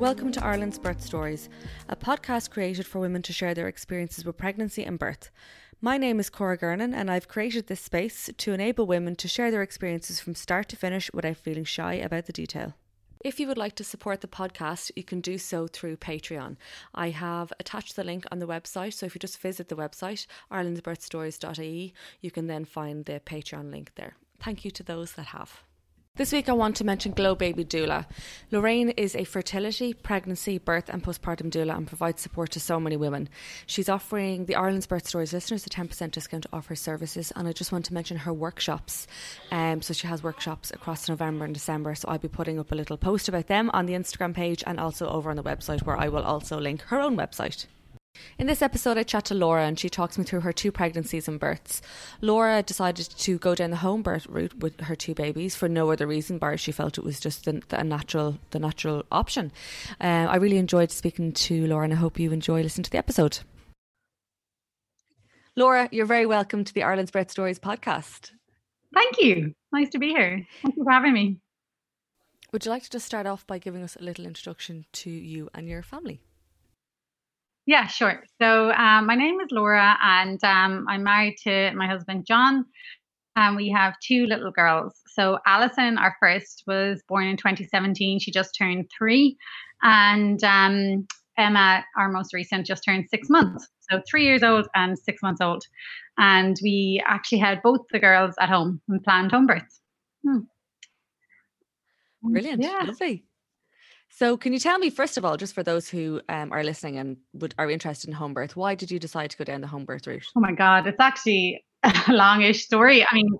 Welcome to Ireland's Birth Stories, a podcast created for women to share their experiences with pregnancy and birth. My name is Cora Gernan, and I've created this space to enable women to share their experiences from start to finish without feeling shy about the detail. If you would like to support the podcast, you can do so through Patreon. I have attached the link on the website, so if you just visit the website, irelandsbirthstories.ie, you can then find the Patreon link there. Thank you to those that have. This week, I want to mention Glow Baby Doula. Lorraine is a fertility, pregnancy, birth, and postpartum doula and provides support to so many women. She's offering the Ireland's Birth Stories listeners a 10% discount off her services, and I just want to mention her workshops. Um, so, she has workshops across November and December, so I'll be putting up a little post about them on the Instagram page and also over on the website, where I will also link her own website. In this episode, I chat to Laura and she talks me through her two pregnancies and births. Laura decided to go down the home birth route with her two babies for no other reason, bar she felt it was just the, the natural, the natural option. Uh, I really enjoyed speaking to Laura, and I hope you enjoy listening to the episode. Laura, you're very welcome to the Ireland's Birth Stories podcast. Thank you. Nice to be here. Thank you for having me. Would you like to just start off by giving us a little introduction to you and your family? Yeah, sure. So um, my name is Laura, and um, I'm married to my husband John, and we have two little girls. So Alison, our first, was born in 2017. She just turned three, and um, Emma, our most recent, just turned six months. So three years old and six months old, and we actually had both the girls at home and planned home births. Hmm. Brilliant, yeah. lovely. So, can you tell me first of all, just for those who um, are listening and would are interested in home birth, why did you decide to go down the home birth route? Oh my God, it's actually a longish story. I mean,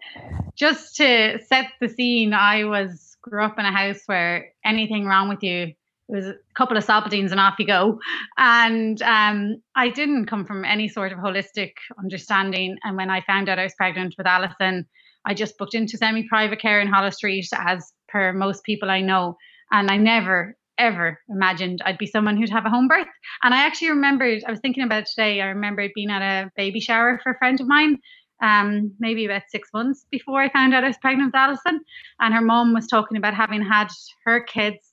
just to set the scene, I was grew up in a house where anything wrong with you, it was a couple of Solpadeines and off you go. And um, I didn't come from any sort of holistic understanding. And when I found out I was pregnant with Alison, I just booked into semi-private care in Holles Street, as per most people I know. And I never ever imagined I'd be someone who'd have a home birth. And I actually remembered, I was thinking about it today, I remembered being at a baby shower for a friend of mine, um, maybe about six months before I found out I was pregnant with Alison. And her mom was talking about having had her kids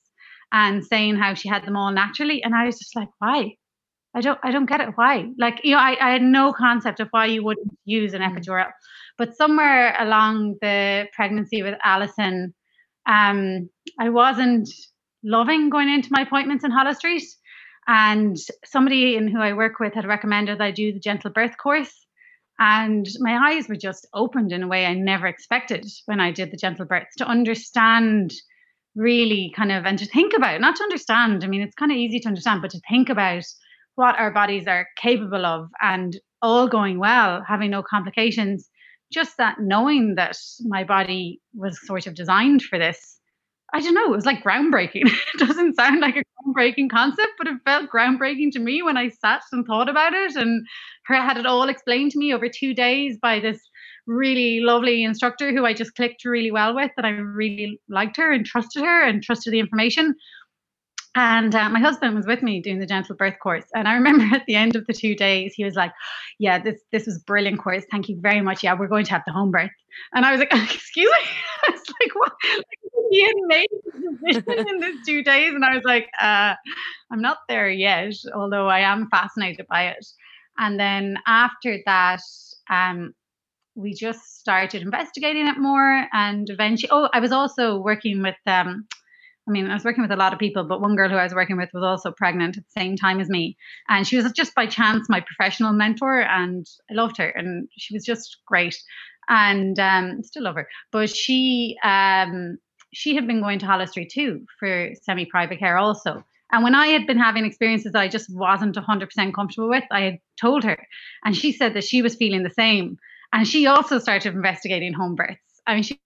and saying how she had them all naturally. And I was just like, why? I don't I don't get it. Why? Like, you know, I, I had no concept of why you wouldn't use an mm. epidural. But somewhere along the pregnancy with Alison, um, I wasn't loving going into my appointments in Holles Street. And somebody in who I work with had recommended I do the gentle birth course. And my eyes were just opened in a way I never expected when I did the gentle births to understand really kind of and to think about, not to understand. I mean, it's kind of easy to understand, but to think about what our bodies are capable of and all going well, having no complications. Just that knowing that my body was sort of designed for this I don't know, it was like groundbreaking. it doesn't sound like a groundbreaking concept, but it felt groundbreaking to me when I sat and thought about it and her had it all explained to me over two days by this really lovely instructor who I just clicked really well with that I really liked her and trusted her and trusted the information. And uh, my husband was with me doing the gentle birth course. And I remember at the end of the two days, he was like, Yeah, this this was brilliant course. Thank you very much. Yeah, we're going to have the home birth. And I was like, Excuse me. I was like, What? Like, he had made the decision in these two days. And I was like, uh, I'm not there yet, although I am fascinated by it. And then after that, um, we just started investigating it more. And eventually, oh, I was also working with, um, I mean, I was working with a lot of people, but one girl who I was working with was also pregnant at the same time as me. And she was just by chance my professional mentor, and I loved her. And she was just great. And um, still love her. But she, um, she had been going to Holles Street too for semi private care also. And when I had been having experiences I just wasn't 100% comfortable with, I had told her. And she said that she was feeling the same. And she also started investigating home births. I mean, she,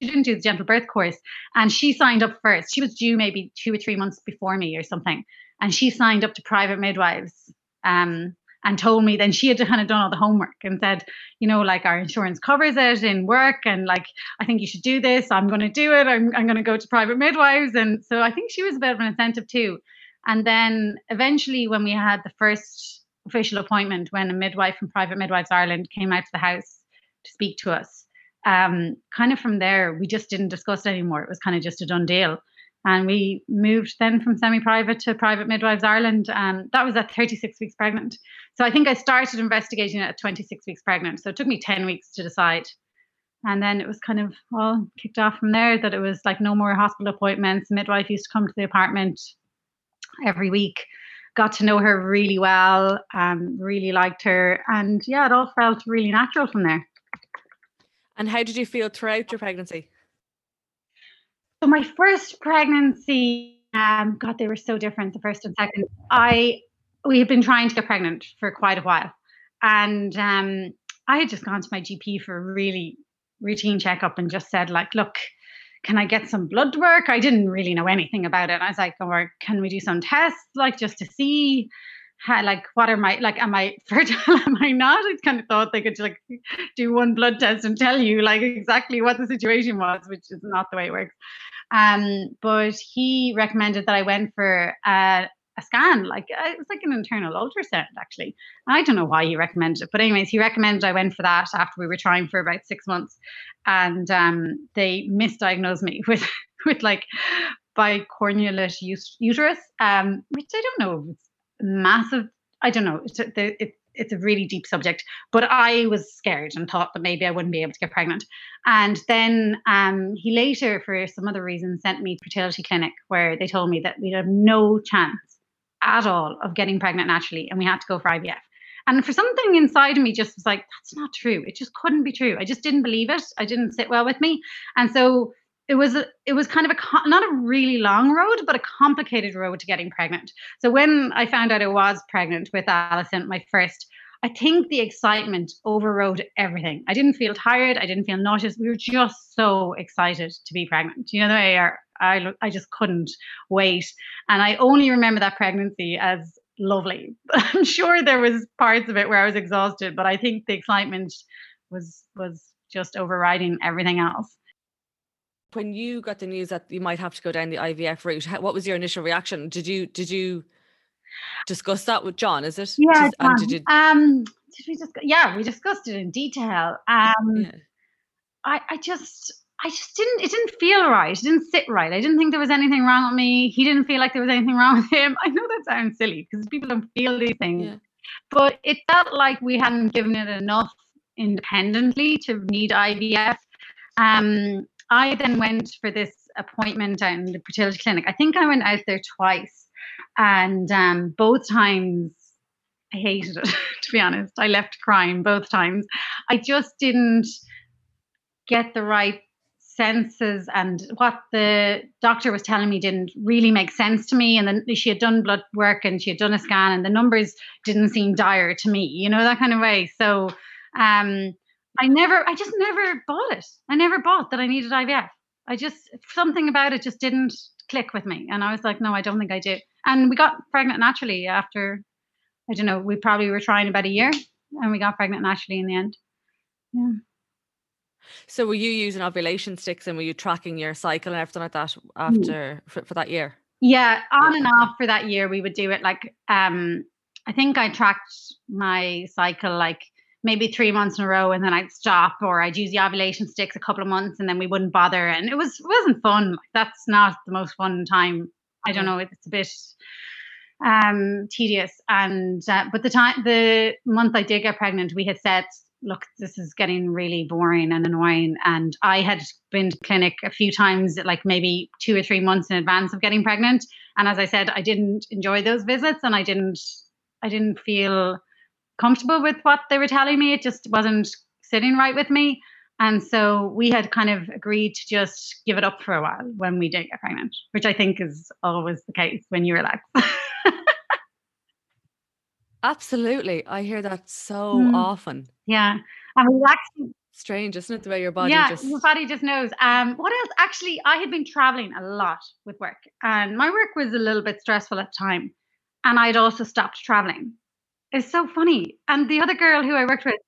she didn't do the gentle birth course and she signed up first. She was due maybe two or three months before me or something. And she signed up to private midwives um, and told me then she had to kind of done all the homework and said, you know, like our insurance covers it in work and like, I think you should do this. I'm going to do it. I'm, I'm going to go to private midwives. And so I think she was a bit of an incentive too. And then eventually, when we had the first official appointment, when a midwife from Private Midwives Ireland came out to the house to speak to us, um, kind of from there, we just didn't discuss it anymore. It was kind of just a done deal. And we moved then from semi private to Private Midwives Ireland. And that was at 36 weeks pregnant. So I think I started investigating it at 26 weeks pregnant. So it took me 10 weeks to decide. And then it was kind of, well, kicked off from there that it was like no more hospital appointments. Midwife used to come to the apartment every week. Got to know her really well, um, really liked her. And yeah, it all felt really natural from there. And how did you feel throughout your pregnancy? So my first pregnancy, um, God, they were so different. The first and second, I we had been trying to get pregnant for quite a while, and um, I had just gone to my GP for a really routine checkup and just said like, look, can I get some blood work? I didn't really know anything about it. I was like, or can we do some tests, like just to see how, like, what are my, like, am I fertile? am I not? I kind of thought they could like do one blood test and tell you like exactly what the situation was, which is not the way it works. Um, but he recommended that I went for a, a scan, like uh, it was like an internal ultrasound actually. I don't know why he recommended it, but anyways, he recommended I went for that after we were trying for about six months, and um, they misdiagnosed me with with like bicornuate uterus, um, which I don't know if it's massive. I don't know. It's, it, it's a really deep subject. But I was scared and thought that maybe I wouldn't be able to get pregnant. And then um, he later, for some other reason, sent me to fertility clinic where they told me that we'd have no chance at all of getting pregnant naturally, and we had to go for IVF. And for something inside of me just was like, that's not true. It just couldn't be true. I just didn't believe it. I didn't sit well with me. And so it was a, it was kind of a not a really long road, but a complicated road to getting pregnant. So when I found out I was pregnant with Allison, my first, I think the excitement overrode everything. I didn't feel tired. I didn't feel nauseous. We were just so excited to be pregnant. You know the way I I just couldn't wait, and I only remember that pregnancy as lovely. I'm sure there was parts of it where I was exhausted, but I think the excitement was was just overriding everything else when you got the news that you might have to go down the IVF route, what was your initial reaction? Did you did you discuss that with John? Is it? Yeah. Did, did, you... um, did we just? Yeah, we discussed it in detail. Um, yeah. I I just. I just didn't, it didn't feel right. It didn't sit right. I didn't think there was anything wrong with me. He didn't feel like there was anything wrong with him. I know that sounds silly because people don't feel these things, yeah. but it felt like we hadn't given it enough independently to need IVF. Um, I then went for this appointment in the fertility clinic. I think I went out there twice, and um, both times I hated it. to be honest, I left crying both times. I just didn't get the right senses and what the doctor was telling me didn't really make sense to me and then she had done blood work and she had done a scan and the numbers didn't seem dire to me you know that kind of way so um I never, I just never bought it. I never bought that I needed IVF. I just, something about it just didn't click with me. And I was like, no, I don't think I do. And we got pregnant naturally after, I don't know, we probably were trying about a year and we got pregnant naturally in the end. Yeah. So were you using ovulation sticks and were you tracking your cycle and everything like that mm. after for, for that year? Yeah, on and off for that year we would do it like um I think I tracked my cycle like maybe three months in a row and then I'd stop or I'd use the ovulation sticks a couple of months and then we wouldn't bother. And it was it wasn't fun. That's not the most fun time. I don't know. It's a bit um, tedious. And uh, but the time, the month I did get pregnant, we had said, look, this is getting really boring and annoying. And I had been to clinic a few times, like maybe two or three months in advance of getting pregnant. And as I said, I didn't enjoy those visits, and I didn't, I didn't feel comfortable with what they were telling me. It just wasn't sitting right with me. And so we had kind of agreed to just give it up for a while when we did get pregnant, which I think is always the case when you relax. Absolutely. I hear that so mm. often. Yeah. And actually strange, isn't it? The way your body yeah, just your body just knows. Um, what else? Actually, I had been traveling a lot with work, and my work was a little bit stressful at the time. And I'd also stopped traveling. It's so funny. And the other girl who I worked with,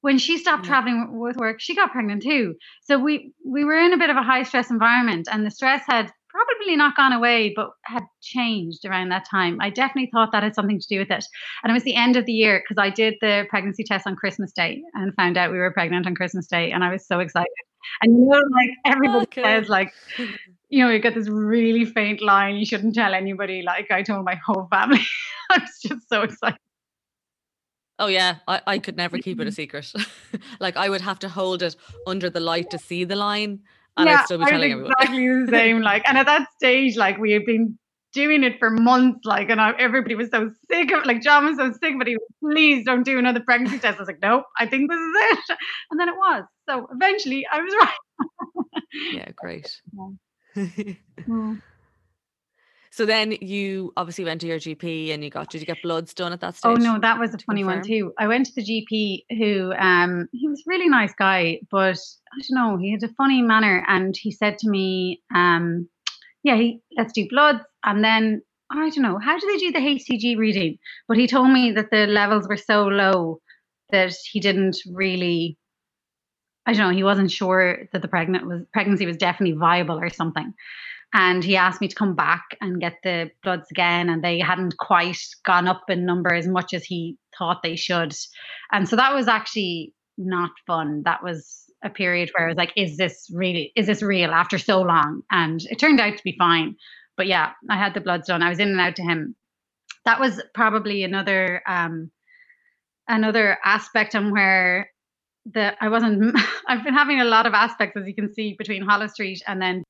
when she stopped yeah. traveling with work, she got pregnant too. So we we were in a bit of a high stress environment, and the stress had probably not gone away, but had changed around that time. I definitely thought that had something to do with it. And it was the end of the year because I did the pregnancy test on Christmas Day and found out we were pregnant on Christmas Day, and I was so excited. And you know, like everybody okay. says, like you know, you get this really faint line. You shouldn't tell anybody. Like I told my whole family. I was just so excited. Oh yeah, I, I could never keep it a secret. like I would have to hold it under the light to see the line. And yeah, I'd still be telling everyone. Exactly the same. Like and at that stage, like we had been doing it for months, like and I, everybody was so sick of like John was so sick, but he was, please don't do another pregnancy test. I was like, nope, I think this is it. And then it was. So eventually I was right. yeah, great. Yeah. mm. So then you obviously went to your GP and you got did you get bloods done at that oh, stage? Oh no, that was a funny one too. I went to the GP who um he was a really nice guy, but I don't know, he had a funny manner and he said to me, um, yeah, he, let's do bloods and then I don't know, how do they do the HCG reading? But he told me that the levels were so low that he didn't really I don't know, he wasn't sure that the pregnant was pregnancy was definitely viable or something and he asked me to come back and get the bloods again and they hadn't quite gone up in number as much as he thought they should. And so that was actually not fun. That was a period where i was like is this really is this real after so long? And it turned out to be fine. But yeah i had the bloods done. I was in and out to him. That was probably another um another aspect on where the I wasn't I've been having a lot of aspects as you can see between Holles Street and then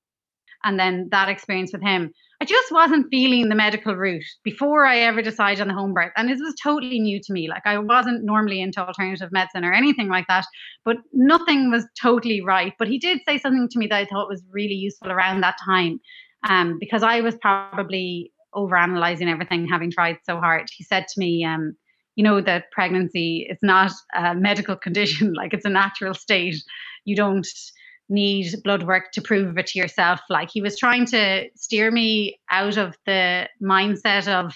and then that experience with him. I just wasn't feeling the medical route before I ever decided on the home birth. And this was totally new to me. Like I wasn't normally into alternative medicine or anything like that, but nothing was totally right. But he did say something to me that I thought was really useful around that time. Um, because I was probably overanalyzing everything, having tried so hard. He said to me, um, you know, that pregnancy is not a medical condition, like it's a natural state. You don't need blood work to prove it to yourself. Like he was trying to steer me out of the mindset of,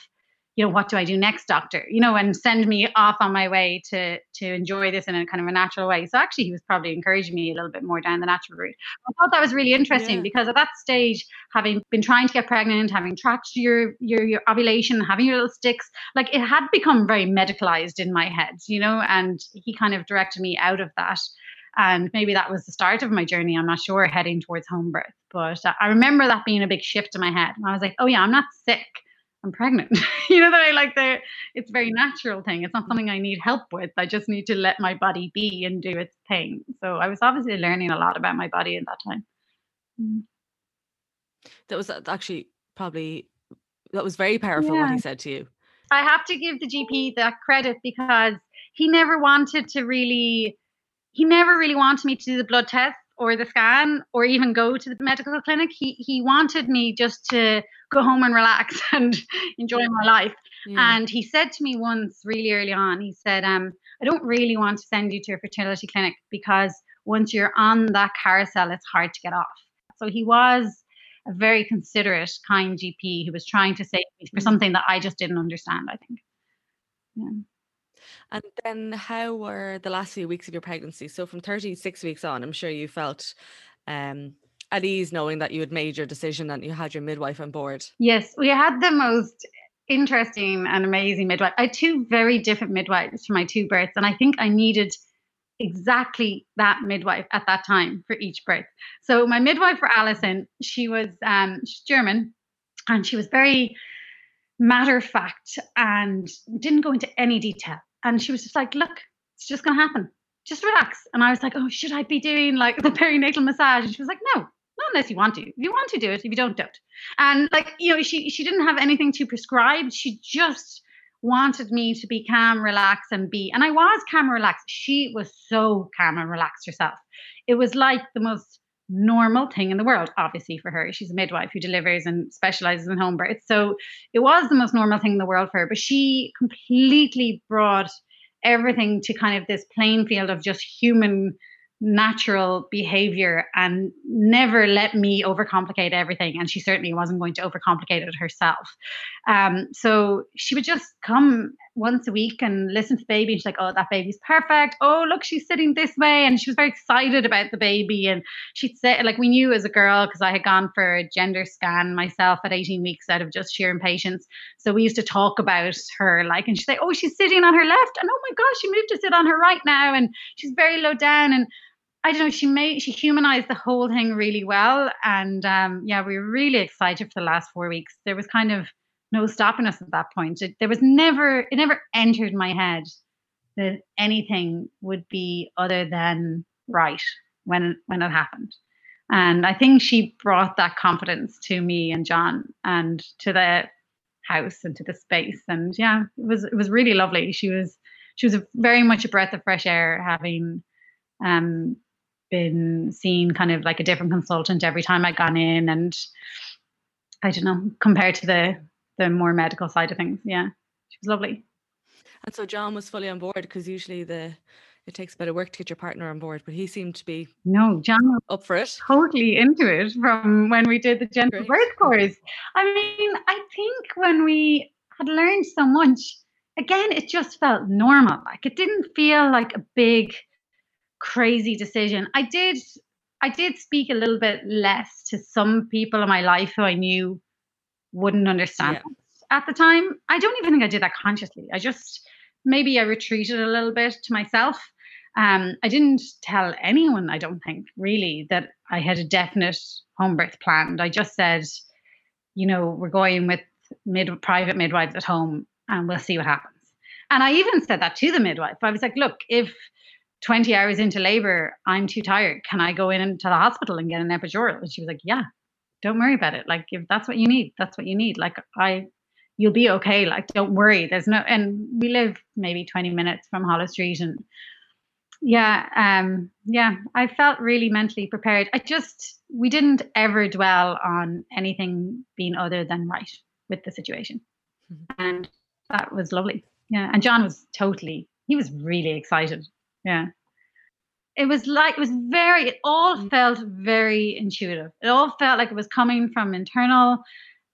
you know, what do I do next, doctor? You know, and send me off on my way to to enjoy this in a kind of a natural way. So actually, he was probably encouraging me a little bit more down the natural route. I thought that was really interesting yeah. because at that stage, having been trying to get pregnant, having tracked your your your ovulation, having your little sticks, like it had become very medicalized in my head, you know. And he kind of directed me out of that. And maybe that was the start of my journey. I'm not sure, heading towards home birth. But I remember that being a big shift in my head. And I was like, oh, yeah, I'm not sick. I'm pregnant. you know, that I like the, it's a very natural thing. It's not something I need help with. I just need to let my body be and do its thing. So I was obviously learning a lot about my body at that time. Mm. That was uh, actually probably, that was very powerful yeah. what he said to you. I have to give the GP that credit because he never wanted to really he never really wanted me to do the blood test or the scan or even go to the medical clinic. He he wanted me just to go home and relax and enjoy my life. Yeah. And he said to me once really early on, he said, um, I don't really want to send you to a fertility clinic because once you're on that carousel, it's hard to get off. So he was a very considerate, kind GP who was trying to save me for mm. something that I just didn't understand, I think. Yeah. And then how were the last few weeks of your pregnancy? So from 36 weeks on, I'm sure you felt um, at ease knowing that you had made your decision and you had your midwife on board. Yes, we had the most interesting and amazing midwife. I had two very different midwives for my two births, and I think I needed exactly that midwife at that time for each birth. So my midwife for Allison, she was um, she's German, and she was very matter of fact and didn't go into any detail. And she was just like, look, it's just going to happen. Just relax. And I was like, oh, should I be doing like the perineal massage? And she was like, no, not unless you want to. If you want to do it, if you don't, don't. And like, you know, she she didn't have anything to prescribe. She just wanted me to be calm, relaxed, and be. And I was calm and relaxed. She was so calm and relaxed herself. It was like the most normal thing in the world, obviously, for her. She's a midwife who delivers and specializes in home birth. So it was the most normal thing in the world for her. But she completely brought everything to kind of this playing field of just human natural behavior and never let me overcomplicate everything. And she certainly wasn't going to overcomplicate it herself. Um, so she would just come once a week and listen to baby. And she's like, oh, that baby's perfect. Oh, look, she's sitting this way. And she was very excited about the baby. And she'd say, like, we knew as a girl, because I had gone for a gender scan myself at 18 weeks out of just sheer impatience. So we used to talk about her, like, and she'd say, oh, she's sitting on her left. And oh my gosh, she moved to sit on her right now. And she's very low down. And I don't know, she made she humanized the whole thing really well. And um, yeah, we were really excited for the last four weeks. There was kind of no stopping us at that point. It, there was never it never entered my head that anything would be other than right when when it happened. And I think she brought that confidence to me and John and to the house and to the space. And yeah, it was it was really lovely. She was she was a, very much a breath of fresh air having um, been seen kind of like a different consultant every time I'd gone in and I don't know, compared to the the more medical side of things. Yeah. She was lovely. And so John was fully on board because usually the it takes a bit of work to get your partner on board, but he seemed to be no John up for it, totally into it from when we did the gentle birth course. I mean, I think when we had learned so much, again, it just felt normal. Like it didn't feel like a big crazy decision. I did I did speak a little bit less to some people in my life who I knew wouldn't understand yeah. at the time. I don't even think I did that consciously. I just maybe I retreated a little bit to myself. Um, I didn't tell anyone, I don't think, really, that I had a definite home birth planned. I just said, you know, we're going with mid private midwives at home and we'll see what happens. And I even said that to the midwife. I was like, look, if 20 hours into labor, I'm too tired. Can I go into the hospital and get an epidural? And she was like, Yeah, don't worry about it. Like, if that's what you need, that's what you need. Like, I, you'll be okay. Like, don't worry. There's no, and we live maybe 20 minutes from Holles Street. And yeah, um, yeah, I felt really mentally prepared. I just, we didn't ever dwell on anything being other than right with the situation. Mm-hmm. And that was lovely. Yeah. And John was totally, he was really excited yeah it was like it was very it all mm. felt very intuitive. It all felt like it was coming from internal.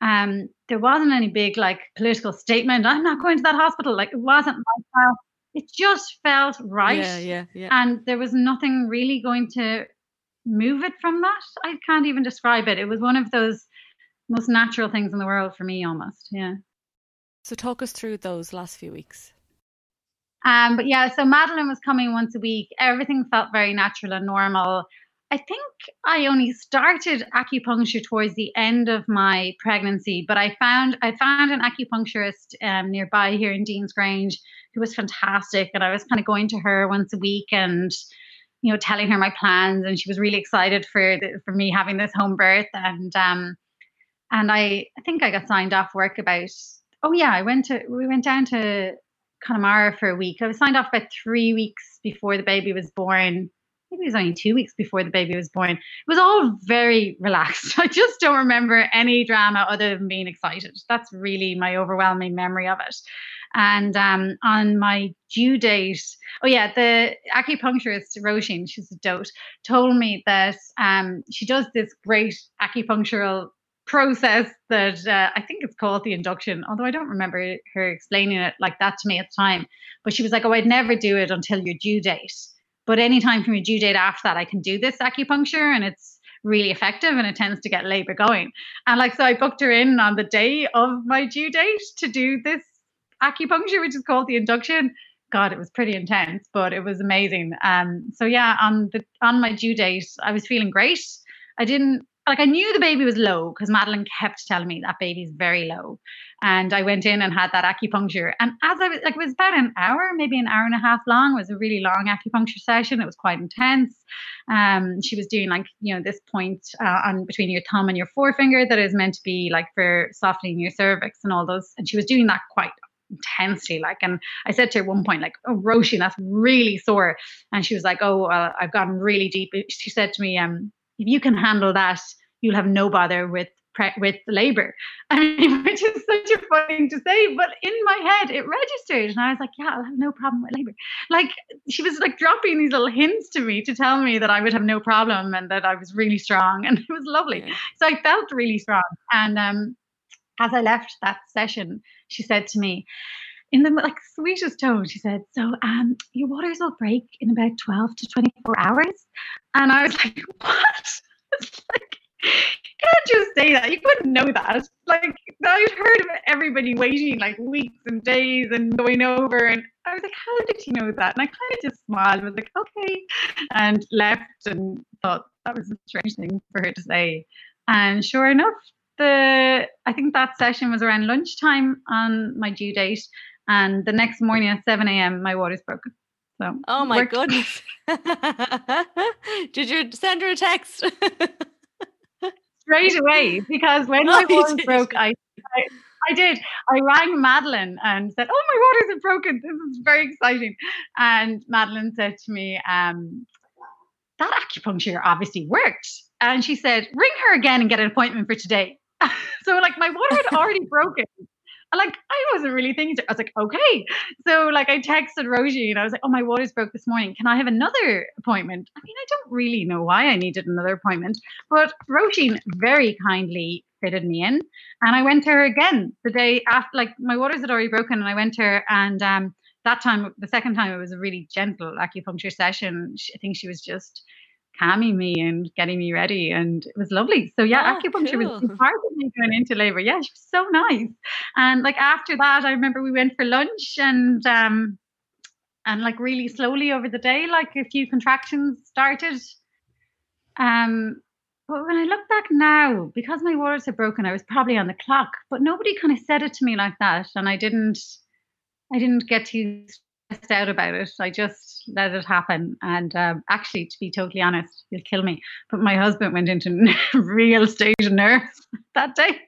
Um there wasn't any big like political statement i'm not going to that hospital. Like it wasn't like it just felt right. Yeah yeah yeah. And there was nothing really going to move it from that. I can't even describe it. It was one of those most natural things in the world for me almost. Yeah. So talk us through those last few weeks um, but yeah, so Madeline was coming once a week. Everything felt very natural and normal. I think I only started acupuncture towards the end of my pregnancy, but I found I found an acupuncturist um, nearby here in Dean's Grange who was fantastic, and I was kind of going to her once a week and you know telling her my plans, and she was really excited for the, for me having this home birth, and um, and I I think I got signed off work about oh yeah I went to we went down to Connemara for a week. I was signed off about three weeks before the baby was born. Maybe it was only two weeks before the baby was born. It was all very relaxed. I just don't remember any drama other than being excited. That's really my overwhelming memory of it. And um, on my due date, oh yeah, the acupuncturist Roisin, she's a dote, told me that um, she does this great acupunctural process that uh, I think it's called the induction, although I don't remember her explaining it like that to me at the time. But she was like, Oh, I'd never do it until your due date. But anytime from your due date after that, I can do this acupuncture and it's really effective and it tends to get labor going. And like, so I booked her in on the day of my due date to do this acupuncture, which is called the induction. God, it was pretty intense, but it was amazing. Um, so yeah, on the on my due date, I was feeling great. I didn't like I knew the baby was low because Madeline kept telling me that baby's very low. And I went in and had that acupuncture. And as I was like, it was about an hour, maybe an hour and a half long. It was a really long acupuncture session. It was quite intense. Um, she was doing like, you know, this point uh, on between your thumb and your forefinger that is meant to be like for softening your cervix and all those. And she was doing that quite intensely like and i said to her at one point like oh roshi that's really sore and she was like oh uh, i've gotten really deep she said to me um if you can handle that, you'll have no bother with pre- with labor. I mean, which is such a funny thing to say, but in my head it registered, and I was like, yeah, I'll have no problem with labor. Like she was like dropping these little hints to me to tell me that I would have no problem and that I was really strong, and it was lovely. So I felt really strong, and um, as I left that session, she said to me in the like sweetest tone, she said, "So, um, your waters will break in about twelve to twenty-four hours," and I was like, "What?" It's like, you can't just say that. You couldn't know that. Like, I'd heard of everybody waiting like weeks and days and going over, and I was like, "How did you know that?" And I kind of just smiled, and was like, "Okay," and left, and thought that was a strange thing for her to say. And sure enough, the I think that session was around lunchtime on my due date, and the next morning at 7 a.m., my water's broken. So, oh my worked. goodness. Did you send her a text? Straight away, because when oh, my water broke, I, I I did. I rang Madeline and said, "Oh, my waters are broken. This is very exciting." And Madeline said to me, um, "That acupuncture obviously worked." And she said, "Ring her again and get an appointment for today." so, like, my water had already broken, like I wasn't really thinking. I was like, okay. So like I texted Rosie and I was like, oh, my waters broke this morning. Can I have another appointment? I mean, I don't really know why I needed another appointment, but Rosie very kindly fitted me in, and I went to her again the day after. Like my waters had already broken, and I went to her and. um that time, the second time, it was a really gentle acupuncture session. I think she was just calming me and getting me ready. And it was lovely. So yeah, oh, acupuncture cool. was part of me going into labor. Yeah, she was so nice. And like after that, I remember we went for lunch and um and like really slowly over the day, like a few contractions started. Um but when I look back now, because my waters are broken, I was probably on the clock, but nobody kind of said it to me like that. And I didn't I didn't get too out about it. I just let it happen. And um, actually, to be totally honest, you'll kill me. But my husband went into real stage of nerves that day.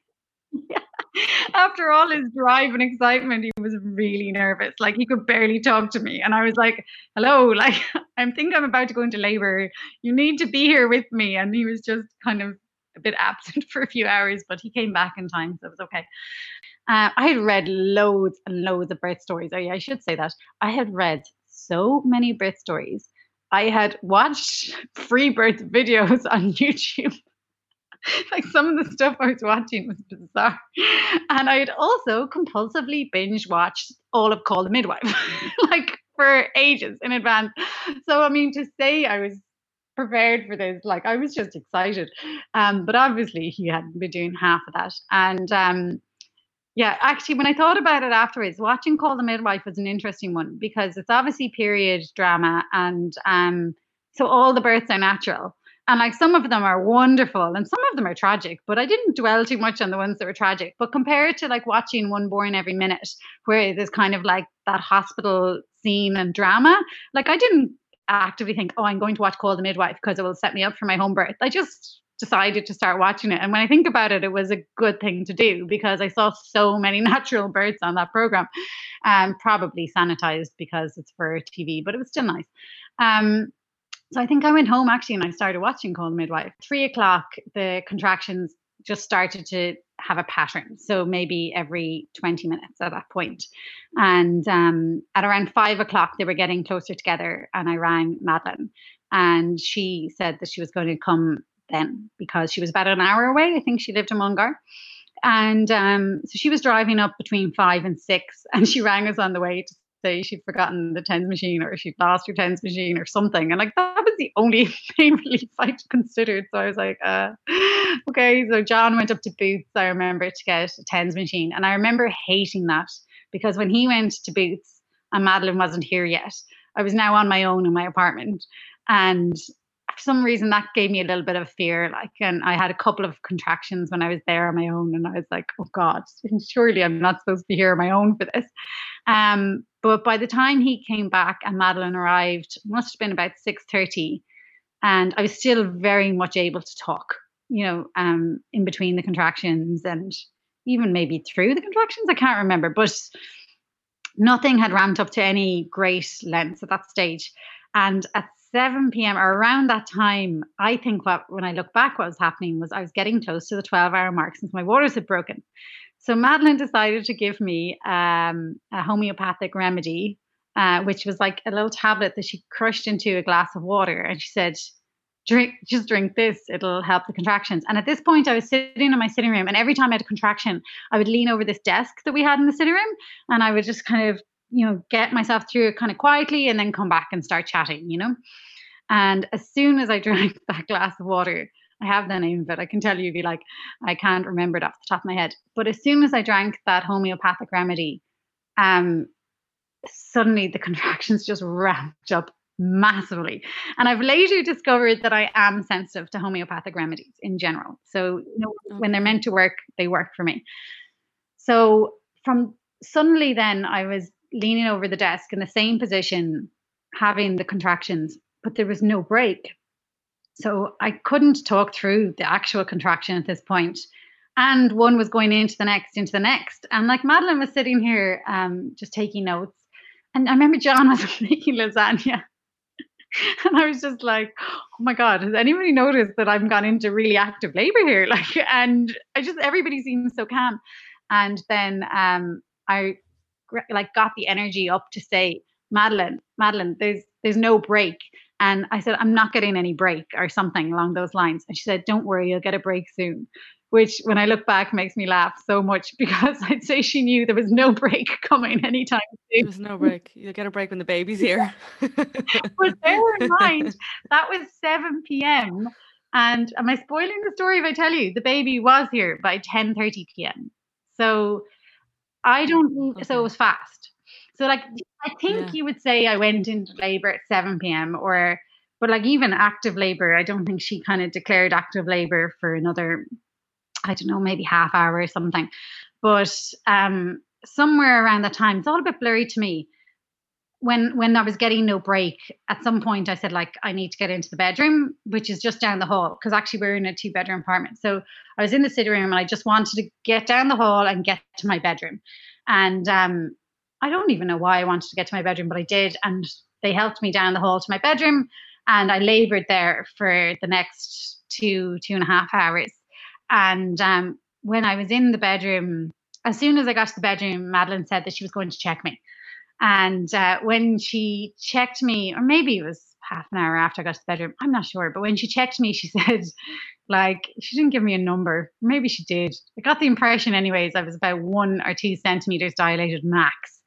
After all his drive and excitement, he was really nervous. Like he could barely talk to me. And I was like, hello, like I think I'm about to go into labor. You need to be here with me. And he was just kind of a bit absent for a few hours, but he came back in time, so it was okay. Uh, I had read loads and loads of birth stories. Oh, yeah, I should say that. I had read so many birth stories. I had watched free birth videos on YouTube. like some of the stuff I was watching was bizarre. And I had also compulsively binge watched all of Call the Midwife, like for ages in advance. So, I mean, to say I was prepared for this, like I was just excited. Um, but obviously, he hadn't been doing half of that. And um, yeah, actually, when I thought about it afterwards, watching Call the Midwife was an interesting one because it's obviously period drama, and um, so all the births are natural. And like some of them are wonderful and some of them are tragic, but I didn't dwell too much on the ones that were tragic. But compared to like watching One Born Every Minute, where there's kind of like that hospital scene and drama, like I didn't actively think, oh, I'm going to watch Call the Midwife because it will set me up for my home birth. I just decided to start watching it. And when I think about it, it was a good thing to do because I saw so many natural births on that program. Um, probably sanitized because it's for TV, but it was still nice. Um, so I think I went home actually and I started watching Call the Midwife. Three o'clock, the contractions just started to have a pattern. So maybe every 20 minutes at that point. And um, at around five o'clock, they were getting closer together. And I rang Madeline and she said that she was going to come then because she was about an hour away. I think she lived in Mullingar. And um, so she was driving up between five and six, and she rang us on the way to say she'd forgotten the tens machine or she'd lost her tens machine or something. And like that was the only pain relief I considered. So I was like, uh, okay. So John went up to Boots, I remember, to get a tens machine. And I remember hating that because when he went to Boots and Madeline wasn't here yet, I was now on my own in my apartment. And for some reason that gave me a little bit of fear like and i had a couple of contractions when i was there on my own and i was like oh god surely i'm not supposed to be here on my own for this um but by the time he came back and madeline arrived must have been about 6.30 and i was still very much able to talk you know um in between the contractions and even maybe through the contractions i can't remember but nothing had ramped up to any great lengths at that stage and at 7 p.m. or around that time, I think what when I look back, what was happening was I was getting close to the 12 hour mark since my waters had broken. So Madeline decided to give me um, a homeopathic remedy, uh, which was like a little tablet that she crushed into a glass of water, and she said, "Drink, just drink this. It'll help the contractions." And at this point, I was sitting in my sitting room, and every time I had a contraction, I would lean over this desk that we had in the sitting room, and I would just kind of you know, get myself through it kind of quietly and then come back and start chatting, you know. And as soon as I drank that glass of water, I have the name of it. I can tell you, be like, I can't remember it off the top of my head. But as soon as I drank that homeopathic remedy, um, suddenly the contractions just ramped up massively. And I've later discovered that I am sensitive to homeopathic remedies in general. So you know, okay. when they're meant to work, they work for me. So from suddenly then I was leaning over the desk in the same position, having the contractions, but there was no break. So I couldn't talk through the actual contraction at this point. And one was going into the next, into the next. And like Madeline was sitting here um, just taking notes. And I remember John was making lasagna. and I was just like, oh my God, has anybody noticed that I've gone into really active labor here? Like, and I just, everybody seems so calm. And then um, I like got the energy up to say, Madeline, Madeline, there's there's no break. And I said, I'm not getting any break or something along those lines. And she said, Don't worry, you'll get a break soon. Which when I look back makes me laugh so much because I'd say she knew there was no break coming anytime soon. There's no break. You'll get a break when the baby's here. but bear in mind, that was 7 p.m. And am I spoiling the story if I tell you the baby was here by 10:30 p.m. So I don't. Okay. So it was fast. So like I think yeah. you would say I went into labor at 7 p.m. or but like even active labor, I don't think she kind of declared active labor for another, I don't know, maybe half hour or something. But um somewhere around that time, it's all a bit blurry to me. When when I was getting no break, at some point I said like I need to get into the bedroom, which is just down the hall, because actually we're in a two bedroom apartment. So I was in the sitting room and I just wanted to get down the hall and get to my bedroom. And um, I don't even know why I wanted to get to my bedroom, but I did. And they helped me down the hall to my bedroom. And I labored there for the next two, two and a half hours. And um, when I was in the bedroom, as soon as I got to the bedroom, Madeline said that she was going to check me. And uh, when she checked me, or maybe it was half an hour after I got to the bedroom, I'm not sure. But when she checked me, she said, like, she didn't give me a number. Maybe she did. I got the impression, anyways, I was about one or two centimeters dilated max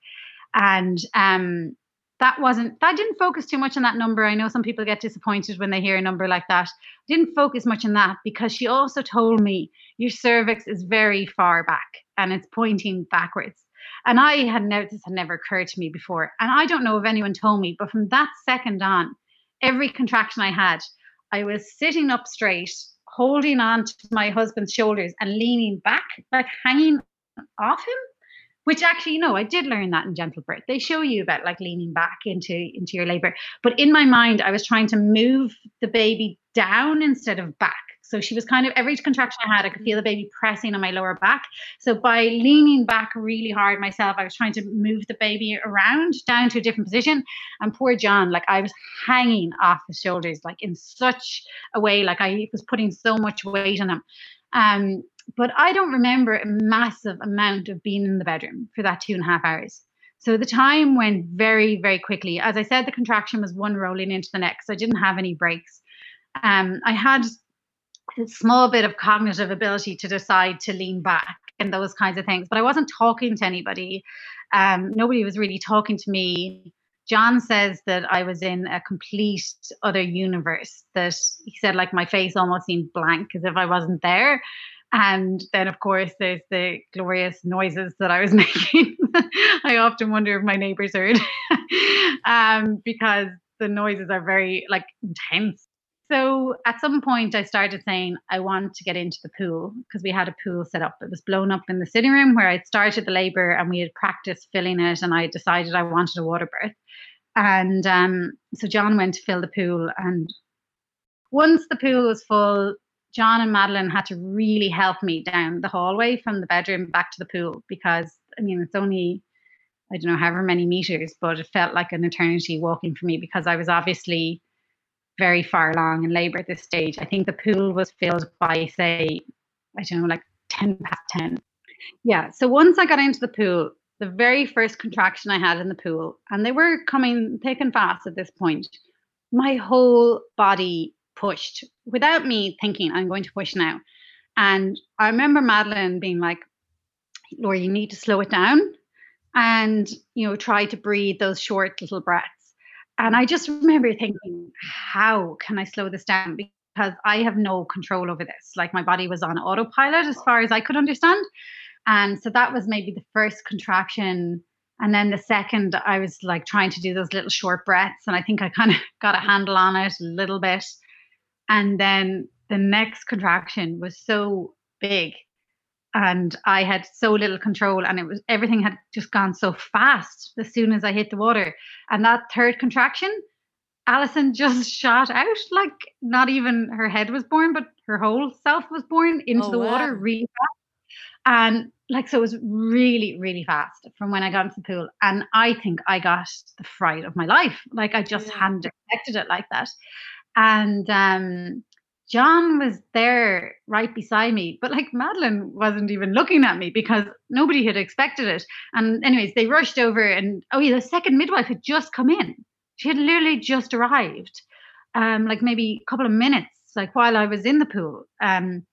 and um, that wasn't that didn't focus too much on that number. I know some people get disappointed when they hear a number like that. Didn't focus much on that because she also told me your cervix is very far back and it's pointing backwards. And I had never this had never occurred to me before. And I don't know if anyone told me, but from that second on, every contraction I had, I was sitting up straight, holding on to my husband's shoulders and leaning back, like hanging off him which actually you know i did learn that in gentle birth. They show you about like leaning back into into your labor. But in my mind i was trying to move the baby down instead of back. So she was kind of every contraction i had i could feel the baby pressing on my lower back. So by leaning back really hard myself i was trying to move the baby around down to a different position. And poor john like i was hanging off his shoulders like in such a way like i was putting so much weight on him. Um but I don't remember a massive amount of being in the bedroom for that two and a half hours. So the time went very, very quickly. As I said, the contraction was one rolling into the next. I didn't have any breaks. Um, I had a small bit of cognitive ability to decide to lean back and those kinds of things, but I wasn't talking to anybody. Um, nobody was really talking to me. John says that I was in a complete other universe. That he said, like my face almost seemed blank, as if I wasn't there. And then, of course, there's the glorious noises that I was making. I often wonder if my neighbors heard um, because the noises are very like intense. So at some point, I started saying I want to get into the pool because we had a pool set up. It was blown up in the sitting room where I'd started the labor and we had practiced filling it, and I decided I wanted a water birth. And um, so John went to fill the pool, and once the pool was full, John and Madeline had to really help me down the hallway from the bedroom back to the pool because I mean it's only I don't know however many meters, but it felt like an eternity walking for me because I was obviously very far along in labour at this stage. I think the pool was filled by say I don't know like ten past ten. Yeah. So once I got into the pool, the very first contraction I had in the pool, and they were coming thick and fast at this point, my whole body pushed without me thinking, I'm going to push now. And I remember Madeline being like, Laura, you need to slow it down and, you know, try to breathe those short little breaths. And I just remember thinking, how can I slow this down? Because I have no control over this. Like my body was on autopilot as far as I could understand. And so that was maybe the first contraction. And then the second, I was like trying to do those little short breaths. And I think I kind of got a handle on it a little bit. And then the next contraction was so big and I had so little control and it was everything had just gone so fast as soon as I hit the water. And that third contraction, Alison just shot out like not even her head was born, but her whole self was born into oh, the wow. water really fast. And like so it was really, really fast from when I got into the pool. And I think I got the fright of my life. Like I just yeah. hadn't expected it like that and um, John was there right beside me, but like Madeline wasn't even looking at me because nobody had expected it. And, anyways, they rushed over, and oh, yeah, the second midwife had just come in. She had literally just arrived, um, like maybe a couple of minutes, like while I was in the pool. Um,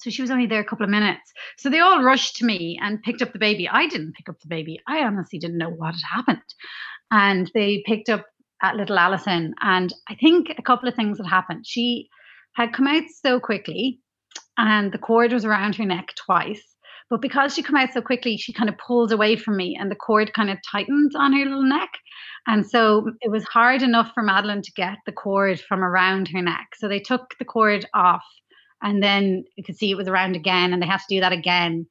so she was only there a couple of minutes. So they all rushed to me and picked up the baby. I didn't pick up the baby. I honestly didn't know what had happened. And they picked up at little Allison. And I think a couple of things had happened. She had come out so quickly, and the cord was around her neck twice. But because she came out so quickly, she kind of pulled away from me, and the cord kind of tightened on her little neck. And so it was hard enough for Madeline to get the cord from around her neck. So they took the cord off, and then you could see it was around again, and they had to do that again.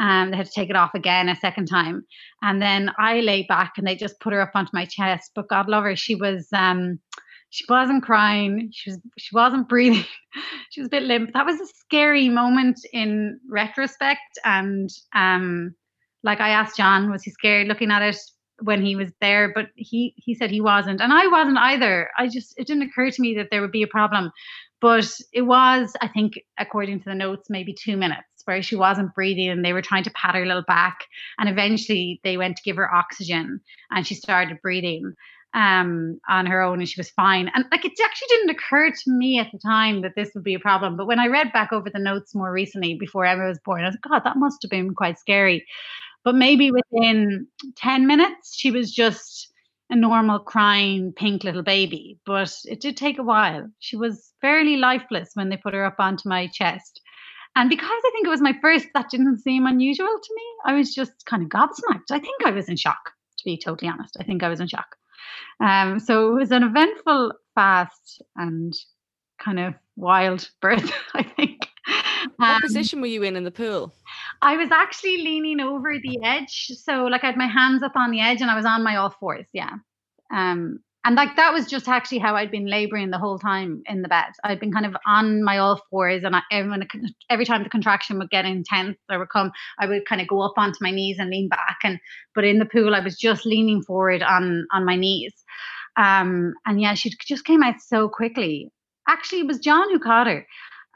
Um, they had to take it off again a second time. And then I lay back and they just put her up onto my chest. But God love her, she was um, she wasn't crying. She was she wasn't breathing. she was a bit limp. That was a scary moment in retrospect. And um, like I asked John, was he scared looking at it when he was there? But he he said he wasn't, and I wasn't either. I just it didn't occur to me that there would be a problem. But it was, I think, according to the notes, maybe two minutes where she wasn't breathing and they were trying to pat her little back. And eventually they went to give her oxygen and she started breathing um on her own and she was fine. And like it actually didn't occur to me at the time that this would be a problem but when i read back over the notes more recently before emma was born i was like god that must have been quite scary. But maybe within 10 minutes she was just a normal crying pink little baby but it did take a while. She was fairly lifeless when they put her up onto my chest and because I think it was my first, that didn't seem unusual to me. I was just kind of gobsmacked. I think I was in shock, to be totally honest. I think I was in shock. Um, so it was an eventful, fast, and kind of wild birth, I think. What um, position were you in in the pool? I was actually leaning over the edge. So, like, I had my hands up on the edge and I was on my all fours. Yeah. Um, and like that was just actually how I'd been laboring the whole time in the bed. I'd been kind of on my all fours, and I, every, every time the contraction would get intense or would come, I would kind of go up onto my knees and lean back. And but in the pool, I was just leaning forward on on my knees. Um, and yeah, she just came out so quickly. Actually, it was John who caught her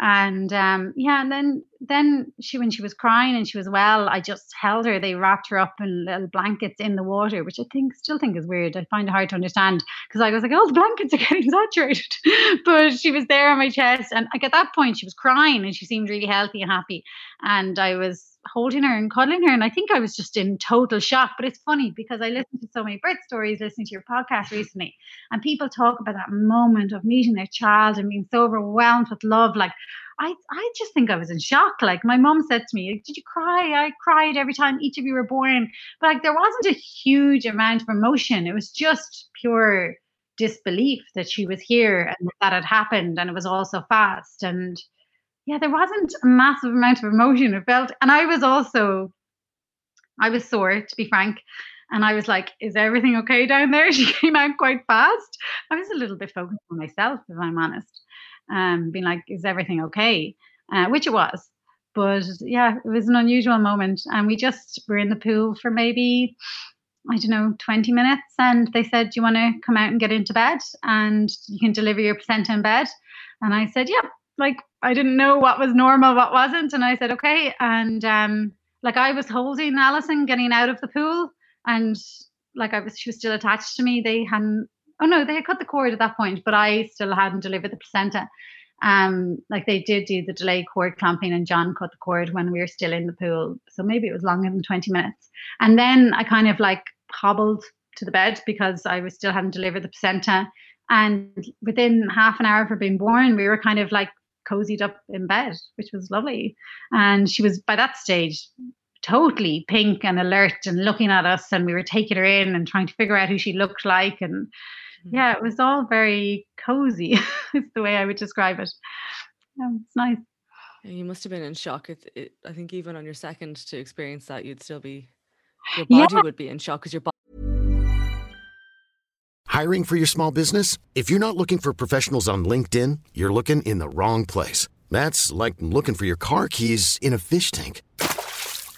and um, yeah and then then she when she was crying and she was well i just held her they wrapped her up in little blankets in the water which i think still think is weird i find it hard to understand because i was like oh the blankets are getting saturated but she was there on my chest and like at that point she was crying and she seemed really healthy and happy and i was holding her and cuddling her. And I think I was just in total shock. But it's funny because I listened to so many birth stories listening to your podcast recently, and people talk about that moment of meeting their child and being so overwhelmed with love. Like, I, I just think I was in shock. Like, my mom said to me, Did you cry? I cried every time each of you were born. But like, there wasn't a huge amount of emotion, it was just pure disbelief that she was here and that had happened and it was all so fast. And yeah, there wasn't a massive amount of emotion. It felt, and I was also, I was sore to be frank. And I was like, is everything okay down there? She came out quite fast. I was a little bit focused on myself, if I'm honest. Um, being like, is everything okay? Uh, which it was. But yeah, it was an unusual moment. And we just were in the pool for maybe, I don't know, 20 minutes. And they said, Do you want to come out and get into bed? And you can deliver your placenta in bed. And I said, Yeah, like I didn't know what was normal, what wasn't. And I said, Okay. And um, like I was holding Alison getting out of the pool. And like I was, she was still attached to me. They hadn't, oh no, they had cut the cord at that point, but I still hadn't delivered the placenta. Um like they did do the delay cord clamping and john cut the cord when we were still in the pool. So maybe it was longer than 20 minutes. And then i kind of like hobbled to the bed because i was still hadn't delivered the placenta. And within half an hour of her being born we were kind of like cozied up in bed which was lovely. And she was by that stage totally pink and alert and looking at us and we were taking her in and trying to figure out who she looked like and Mm-hmm. yeah, it was all very cozy. is the way I would describe it. Yeah, it's nice. You must have been in shock. It, it, I think even on your second to experience that, you'd still be, your body yeah. would be in shock because your body. Hiring for your small business? If you're not looking for professionals on LinkedIn, you're looking in the wrong place. That's like looking for your car keys in a fish tank.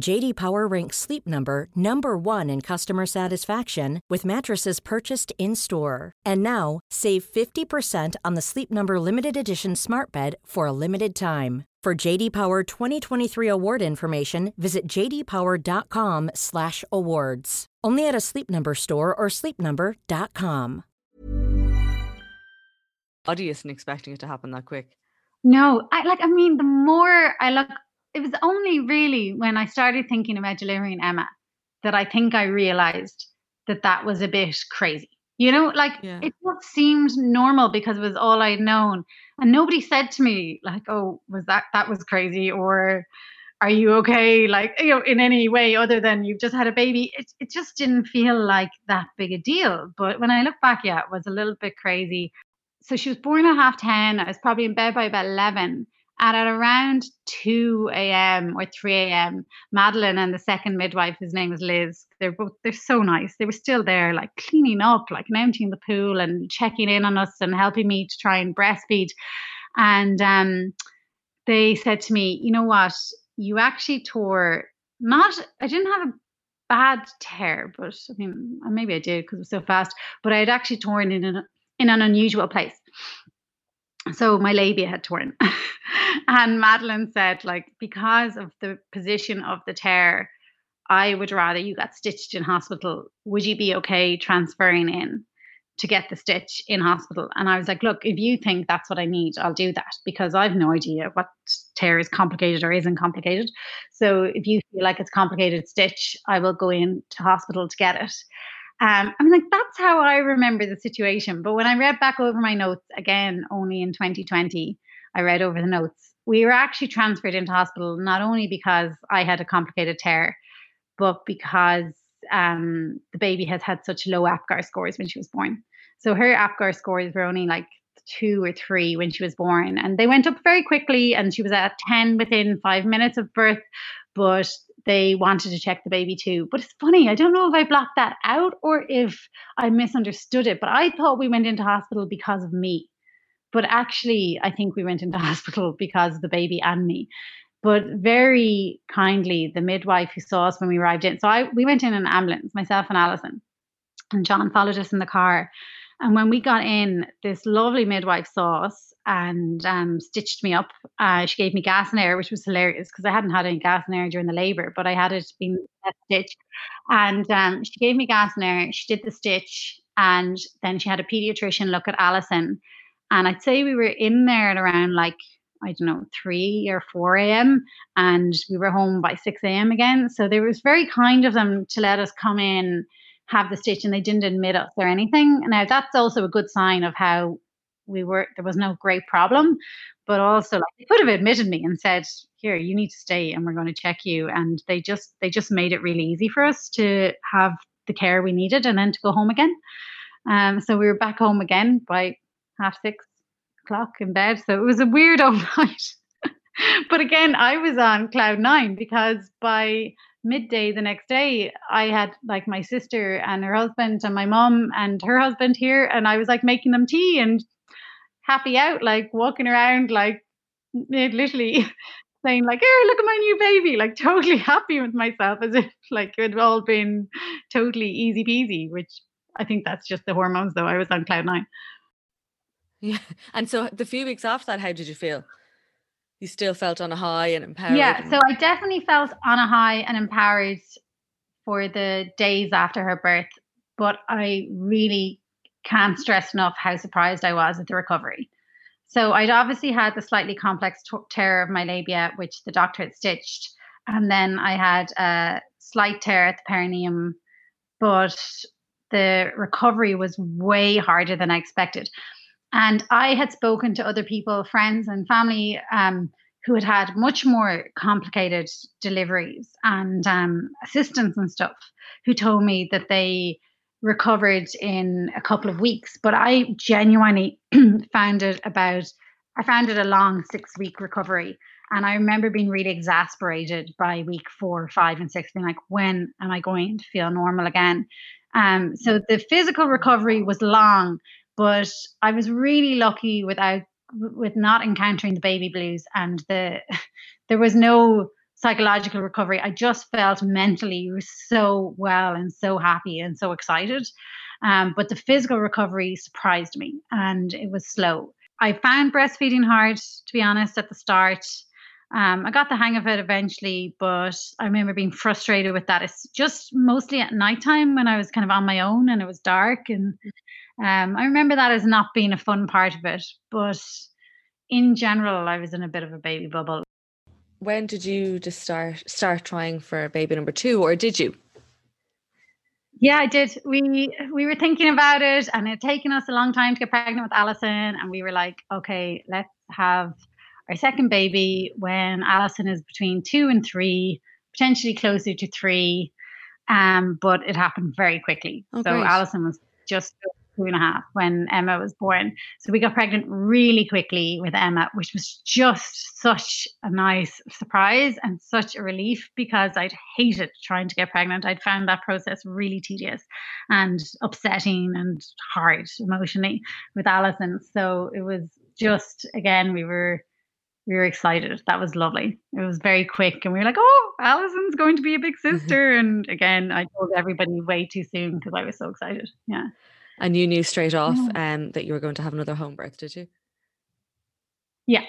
JD Power ranks Sleep Number number 1 in customer satisfaction with mattresses purchased in-store. And now, save 50% on the Sleep Number limited edition Smart Bed for a limited time. For JD Power 2023 award information, visit jdpower.com/awards. Only at a Sleep Number store or sleepnumber.com. Body isn't expecting it to happen that quick. No, I like. I mean, the more I look, it was only really when I started thinking about delivering Emma that I think I realized that that was a bit crazy. You know, like yeah. it just seemed normal because it was all I'd known. And nobody said to me, like, oh, was that that was crazy or are you okay? Like, you know, in any way other than you've just had a baby. It it just didn't feel like that big a deal. But when I look back, yeah, it was a little bit crazy. So she was born at half 10. I was probably in bed by about 11. And at around 2 a.m. or 3 a.m., Madeline and the second midwife, his name is Liz, they're both, they're so nice. They were still there, like cleaning up, like emptying the pool and checking in on us and helping me to try and breastfeed. And um, they said to me, you know what? You actually tore not, I didn't have a bad tear, but I mean, maybe I did because it was so fast, but I had actually torn in an, in an unusual place. So my labia had torn. and Madeline said, like, because of the position of the tear, I would rather you got stitched in hospital. Would you be okay transferring in? to get the stitch in hospital. And I was like, look, if you think that's what I need, I'll do that because I've no idea what tear is complicated or isn't complicated. So if you feel like it's complicated stitch, I will go in to hospital to get it. Um, I'm like, that's how I remember the situation. But when I read back over my notes again, only in 2020, I read over the notes. We were actually transferred into hospital not only because I had a complicated tear, but because um, the baby has had such low APGAR scores when she was born. So her APGAR scores were only like two or three when she was born, and they went up very quickly. And she was at 10 within five minutes of birth, but they wanted to check the baby too. But it's funny, I don't know if I blocked that out or if I misunderstood it, but I thought we went into hospital because of me. But actually, I think we went into hospital because of the baby and me but very kindly the midwife who saw us when we arrived in so i we went in an ambulance myself and alison and john followed us in the car and when we got in this lovely midwife saw us and um, stitched me up uh, she gave me gas and air which was hilarious because i hadn't had any gas and air during the labor but i had it being stitched and um, she gave me gas and air she did the stitch and then she had a pediatrician look at Allison. and i'd say we were in there at around like I don't know, 3 or 4 a.m. And we were home by 6 a.m. again. So they was very kind of them to let us come in, have the stitch, and they didn't admit us or anything. Now, that's also a good sign of how we were, there was no great problem. But also, like, they could have admitted me and said, here, you need to stay and we're going to check you. And they just, they just made it really easy for us to have the care we needed and then to go home again. Um, so we were back home again by half six o'clock in bed. So it was a weird night. but again, I was on cloud nine because by midday the next day, I had like my sister and her husband and my mom and her husband here, and I was like making them tea and happy out, like walking around, like literally saying like, "Oh, look at my new baby!" Like totally happy with myself, as if like it had all been totally easy peasy. Which I think that's just the hormones, though. I was on cloud nine. Yeah. And so the few weeks after that, how did you feel? You still felt on a high and empowered? Yeah. and- So I definitely felt on a high and empowered for the days after her birth. But I really can't stress enough how surprised I was at the recovery. So I'd obviously had the slightly complex t- tear of my labia, which the doctor had stitched. And then I had a slight tear at the perineum, but the recovery was way harder than I expected. And I had spoken to other people, friends and family, um, who had had much more complicated deliveries and um, assistants and stuff, who told me that they recovered in a couple of weeks. But I genuinely found it about, I found it a long six week recovery. And I remember being really exasperated by week four, five, and six, being like, when am I going to feel normal again? Um, so the physical recovery was long, but I was really lucky without with not encountering the baby blues and the there was no psychological recovery. I just felt mentally so well and so happy and so excited. Um, but the physical recovery surprised me and it was slow. I found breastfeeding hard, to be honest, at the start. Um, I got the hang of it eventually, but I remember being frustrated with that. It's just mostly at nighttime when I was kind of on my own and it was dark and um, I remember that as not being a fun part of it, but in general, I was in a bit of a baby bubble. When did you just start start trying for baby number two, or did you? Yeah, I did. We we were thinking about it, and it had taken us a long time to get pregnant with Alison, and we were like, okay, let's have our second baby when Alison is between two and three, potentially closer to three. Um, but it happened very quickly. Oh, so great. Alison was just two and a half when Emma was born. So we got pregnant really quickly with Emma, which was just such a nice surprise and such a relief because I'd hated trying to get pregnant. I'd found that process really tedious and upsetting and hard emotionally with Alison. So it was just again, we were we were excited. That was lovely. It was very quick, and we were like, "Oh, Alison's going to be a big mm-hmm. sister!" and again, I told everybody way too soon because I was so excited. Yeah. And you knew straight off um, that you were going to have another home birth, did you? Yeah,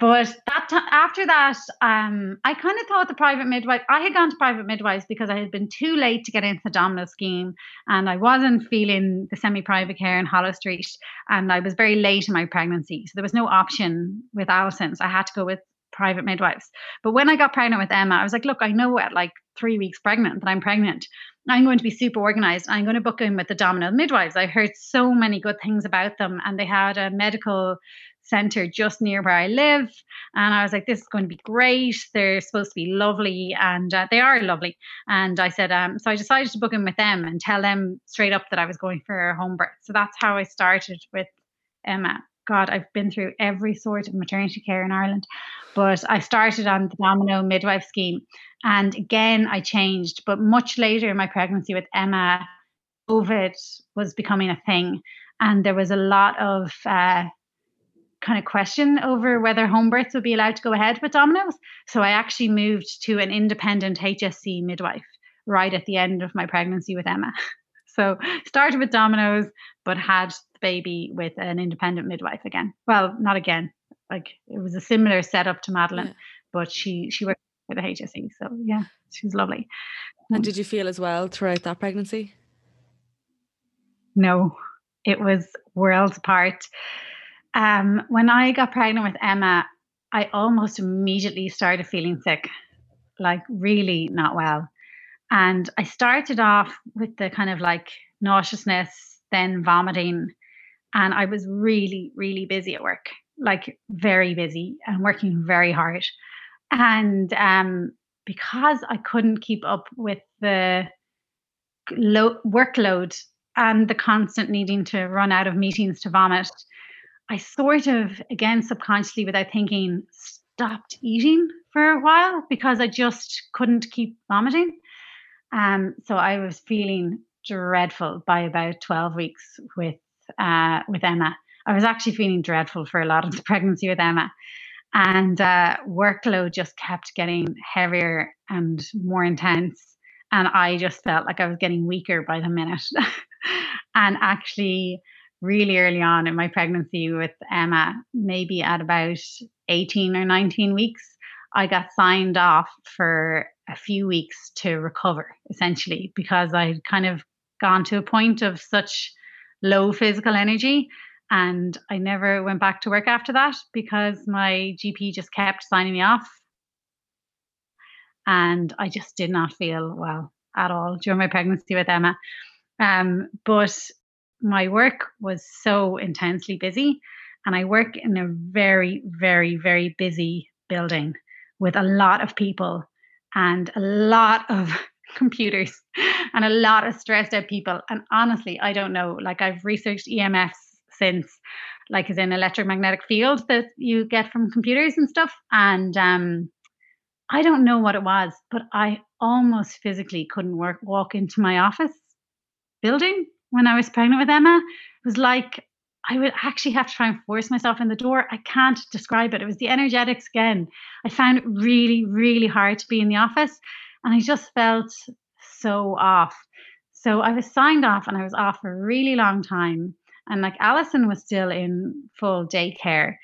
but that t- after that, um, I kind of thought the private midwife. I had gone to private midwives because I had been too late to get into the Domino scheme, and I wasn't feeling the semi-private care in Holles Street, and I was very late in my pregnancy, so there was no option with Alison. So I had to go with private midwives. But when I got pregnant with Emma, I was like, look, I know at like three weeks pregnant that I'm pregnant. I'm going to be super organized. I'm going to book in with the Domino midwives. I heard so many good things about them, and they had a medical center just near where I live. And I was like, this is going to be great. They're supposed to be lovely, and uh, they are lovely. And I said, um, so I decided to book in with them and tell them straight up that I was going for a home birth. So that's how I started with Emma. God, I've been through every sort of maternity care in Ireland, but I started on the Domino midwife scheme. And again, I changed, but much later in my pregnancy with Emma, COVID was becoming a thing. And there was a lot of uh, kind of question over whether home births would be allowed to go ahead with Dominoes. So I actually moved to an independent HSE midwife right at the end of my pregnancy with Emma. So started with Dominoes, but had baby with an independent midwife again. Well, not again. Like it was a similar setup to Madeline, yeah. but she she worked with the HSE. So yeah, she's lovely. And did you feel as well throughout that pregnancy? No, it was worlds apart. Um, when I got pregnant with Emma, I almost immediately started feeling sick, like really not well. And I started off with the kind of like nauseousness, then vomiting. And I was really, really busy at work, like very busy and working very hard. And um, because I couldn't keep up with the lo- workload and the constant needing to run out of meetings to vomit, I sort of, again, subconsciously, without thinking, stopped eating for a while because I just couldn't keep vomiting. Um, so I was feeling dreadful by about 12 weeks with uh, with Emma. I was actually feeling dreadful for a lot of the pregnancy with Emma. And uh, workload just kept getting heavier and more intense. And I just felt like I was getting weaker by the minute. and actually, really early on in my pregnancy with Emma, maybe at about 18 or 19 weeks, I got signed off for a few weeks to recover, essentially, because I'd kind of gone to a point of such low physical energy. And I never went back to work after that because my GP just kept signing me off. And I just did not feel well at all during my pregnancy with Emma. Um, but my work was so intensely busy. And I work in a very, very, very busy building with a lot of people and a lot of computers and a lot of stressed out people. And honestly, I don't know. Like I've researched EMFs since, like as in electromagnetic field that you get from computers and stuff. And um, I don't know what it was, but I almost physically couldn't work walk into my office building when I was pregnant with Emma. It was like I would actually have to try and force myself in the door. I can't describe it. It was the energetics again. I found it really, really hard to be in the office. And I just felt so off. So I was signed off and I was off for a really long time. And like Alison was still in full daycare.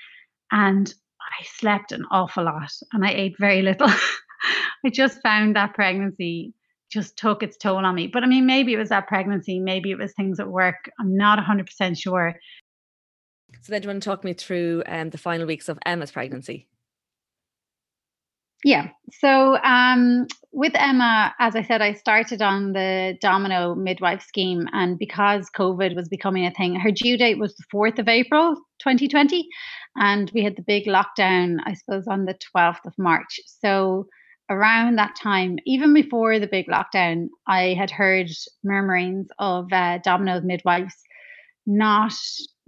And I slept an awful lot and I ate very little. I just found that pregnancy just took its toll on me. But I mean, maybe it was that pregnancy, maybe it was things at work. I'm not 100% sure. So then, do you want to talk me through um, the final weeks of Emma's pregnancy? Yeah. So um, with Emma, as I said, I started on the Domino midwife scheme. And because COVID was becoming a thing, her due date was the 4th of April, 2020. And we had the big lockdown, I suppose, on the 12th of March. So around that time, even before the big lockdown, I had heard murmurings of uh, Domino midwives not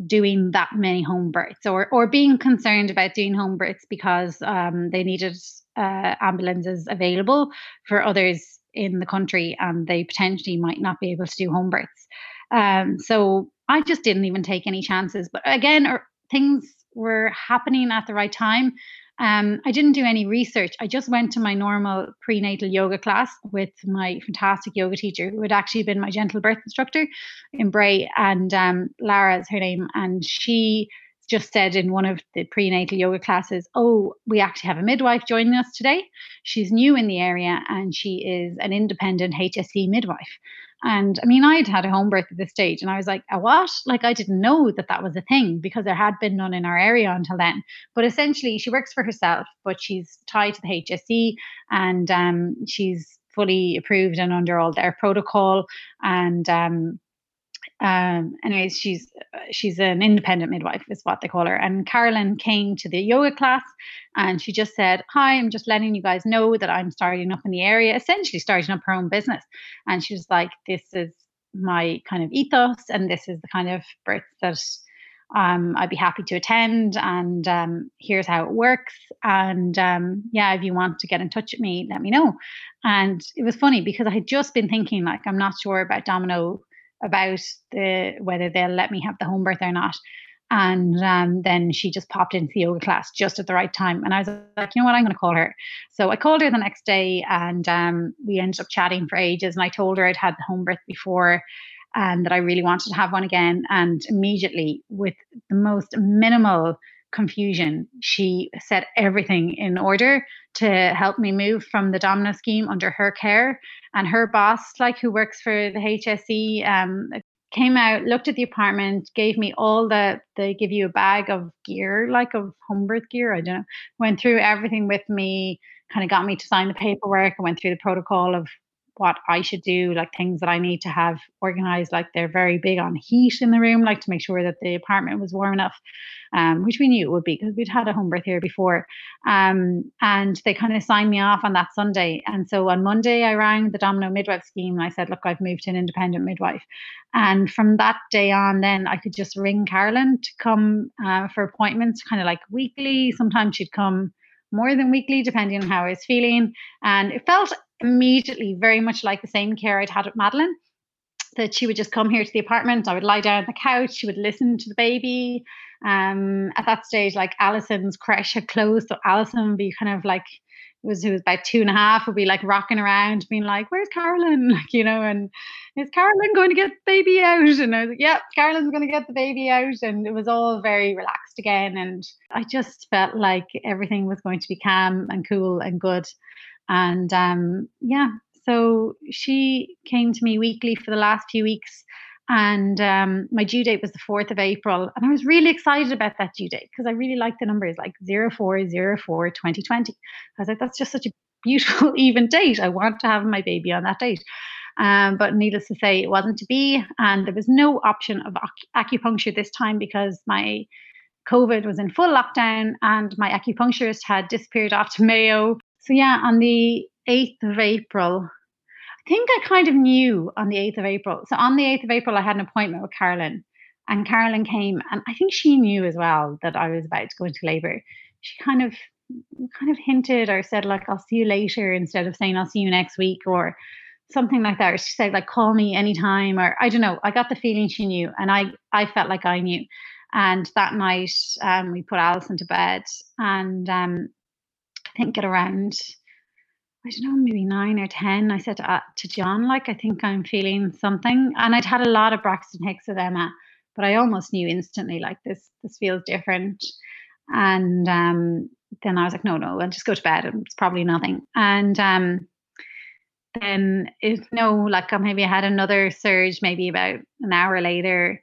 doing that many home births or or being concerned about doing home births because um, they needed uh, ambulances available for others in the country and they potentially might not be able to do home births. Um, so I just didn't even take any chances. But again, er, things were happening at the right time. Um, I didn't do any research. I just went to my normal prenatal yoga class with my fantastic yoga teacher, who had actually been my gentle birth instructor in Bray, and um, Lara is her name, and she just said in one of the prenatal yoga classes, Oh, we actually have a midwife joining us today. She's new in the area and she is an independent HSE midwife. And I mean, I'd had a home birth at this stage, and I was like, a what? Like, I didn't know that that was a thing because there had been none in our area until then. But essentially, she works for herself, but she's tied to the HSE and um, she's fully approved and under all their protocol. And um, um, anyways, she's she's an independent midwife, is what they call her. And Carolyn came to the yoga class, and she just said, "Hi, I'm just letting you guys know that I'm starting up in the area, essentially starting up her own business." And she was like, "This is my kind of ethos, and this is the kind of birth that." Um, I'd be happy to attend, and um, here's how it works. And um, yeah, if you want to get in touch with me, let me know. And it was funny because I had just been thinking, like, I'm not sure about Domino about the whether they'll let me have the home birth or not. And um, then she just popped into the yoga class just at the right time. And I was like, you know what, I'm going to call her. So I called her the next day and um, we ended up chatting for ages. And I told her I'd had the home birth before and that I really wanted to have one again. And immediately, with the most minimal confusion, she set everything in order to help me move from the Domino scheme under her care. And her boss, like who works for the HSE, um, came out, looked at the apartment, gave me all the they give you a bag of gear, like of home birth gear. I don't know. Went through everything with me, kind of got me to sign the paperwork. I went through the protocol of what I should do, like things that I need to have organized. Like they're very big on heat in the room, like to make sure that the apartment was warm enough, um, which we knew it would be because we'd had a home birth here before. Um, and they kind of signed me off on that Sunday. And so on Monday, I rang the Domino Midwife Scheme and I said, Look, I've moved to an independent midwife. And from that day on, then I could just ring Carolyn to come uh, for appointments, kind of like weekly. Sometimes she'd come more than weekly, depending on how I was feeling. And it felt immediately very much like the same care I'd had with Madeline. That she would just come here to the apartment. I would lie down on the couch. She would listen to the baby. Um, at that stage, like Allison's creche had closed, so Allison would be kind of like was who was about two and a half would be like rocking around, being like, "Where's Carolyn?" Like you know, and is Carolyn going to get the baby out? And I was like, "Yep, Carolyn's going to get the baby out," and it was all very relaxed again. And I just felt like everything was going to be calm and cool and good. And um, yeah, so she came to me weekly for the last few weeks. And um, my due date was the 4th of April. And I was really excited about that due date because I really liked the numbers like 0404 2020. I was like, that's just such a beautiful, even date. I want to have my baby on that date. Um, but needless to say, it wasn't to be. And there was no option of acupuncture this time because my COVID was in full lockdown and my acupuncturist had disappeared off to Mayo so yeah, on the 8th of April, I think I kind of knew on the 8th of April. So on the 8th of April, I had an appointment with Carolyn, and Carolyn came, and I think she knew as well that I was about to go into labor. She kind of kind of hinted or said like I'll see you later instead of saying I'll see you next week or something like that. Or she said like call me anytime or I don't know. I got the feeling she knew and I I felt like I knew. And that night um, we put Alison to bed and um, think at around I don't know, maybe nine or 10, I said to, uh, to John, like, I think I'm feeling something. And I'd had a lot of Braxton Hicks with Emma, but I almost knew instantly, like, this, this feels different. And um, then I was like, no, no, I'll just go to bed. It's probably nothing. And um, then, it, no, like, maybe I had another surge, maybe about an hour later.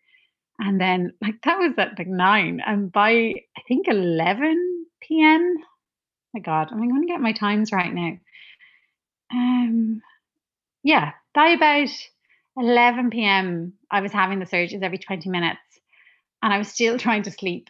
And then, like, that was at like nine. And by, I think, 11 p.m., my God, am I going to get my times right now? Um, yeah, by about 11 p.m., I was having the surges every 20 minutes and I was still trying to sleep.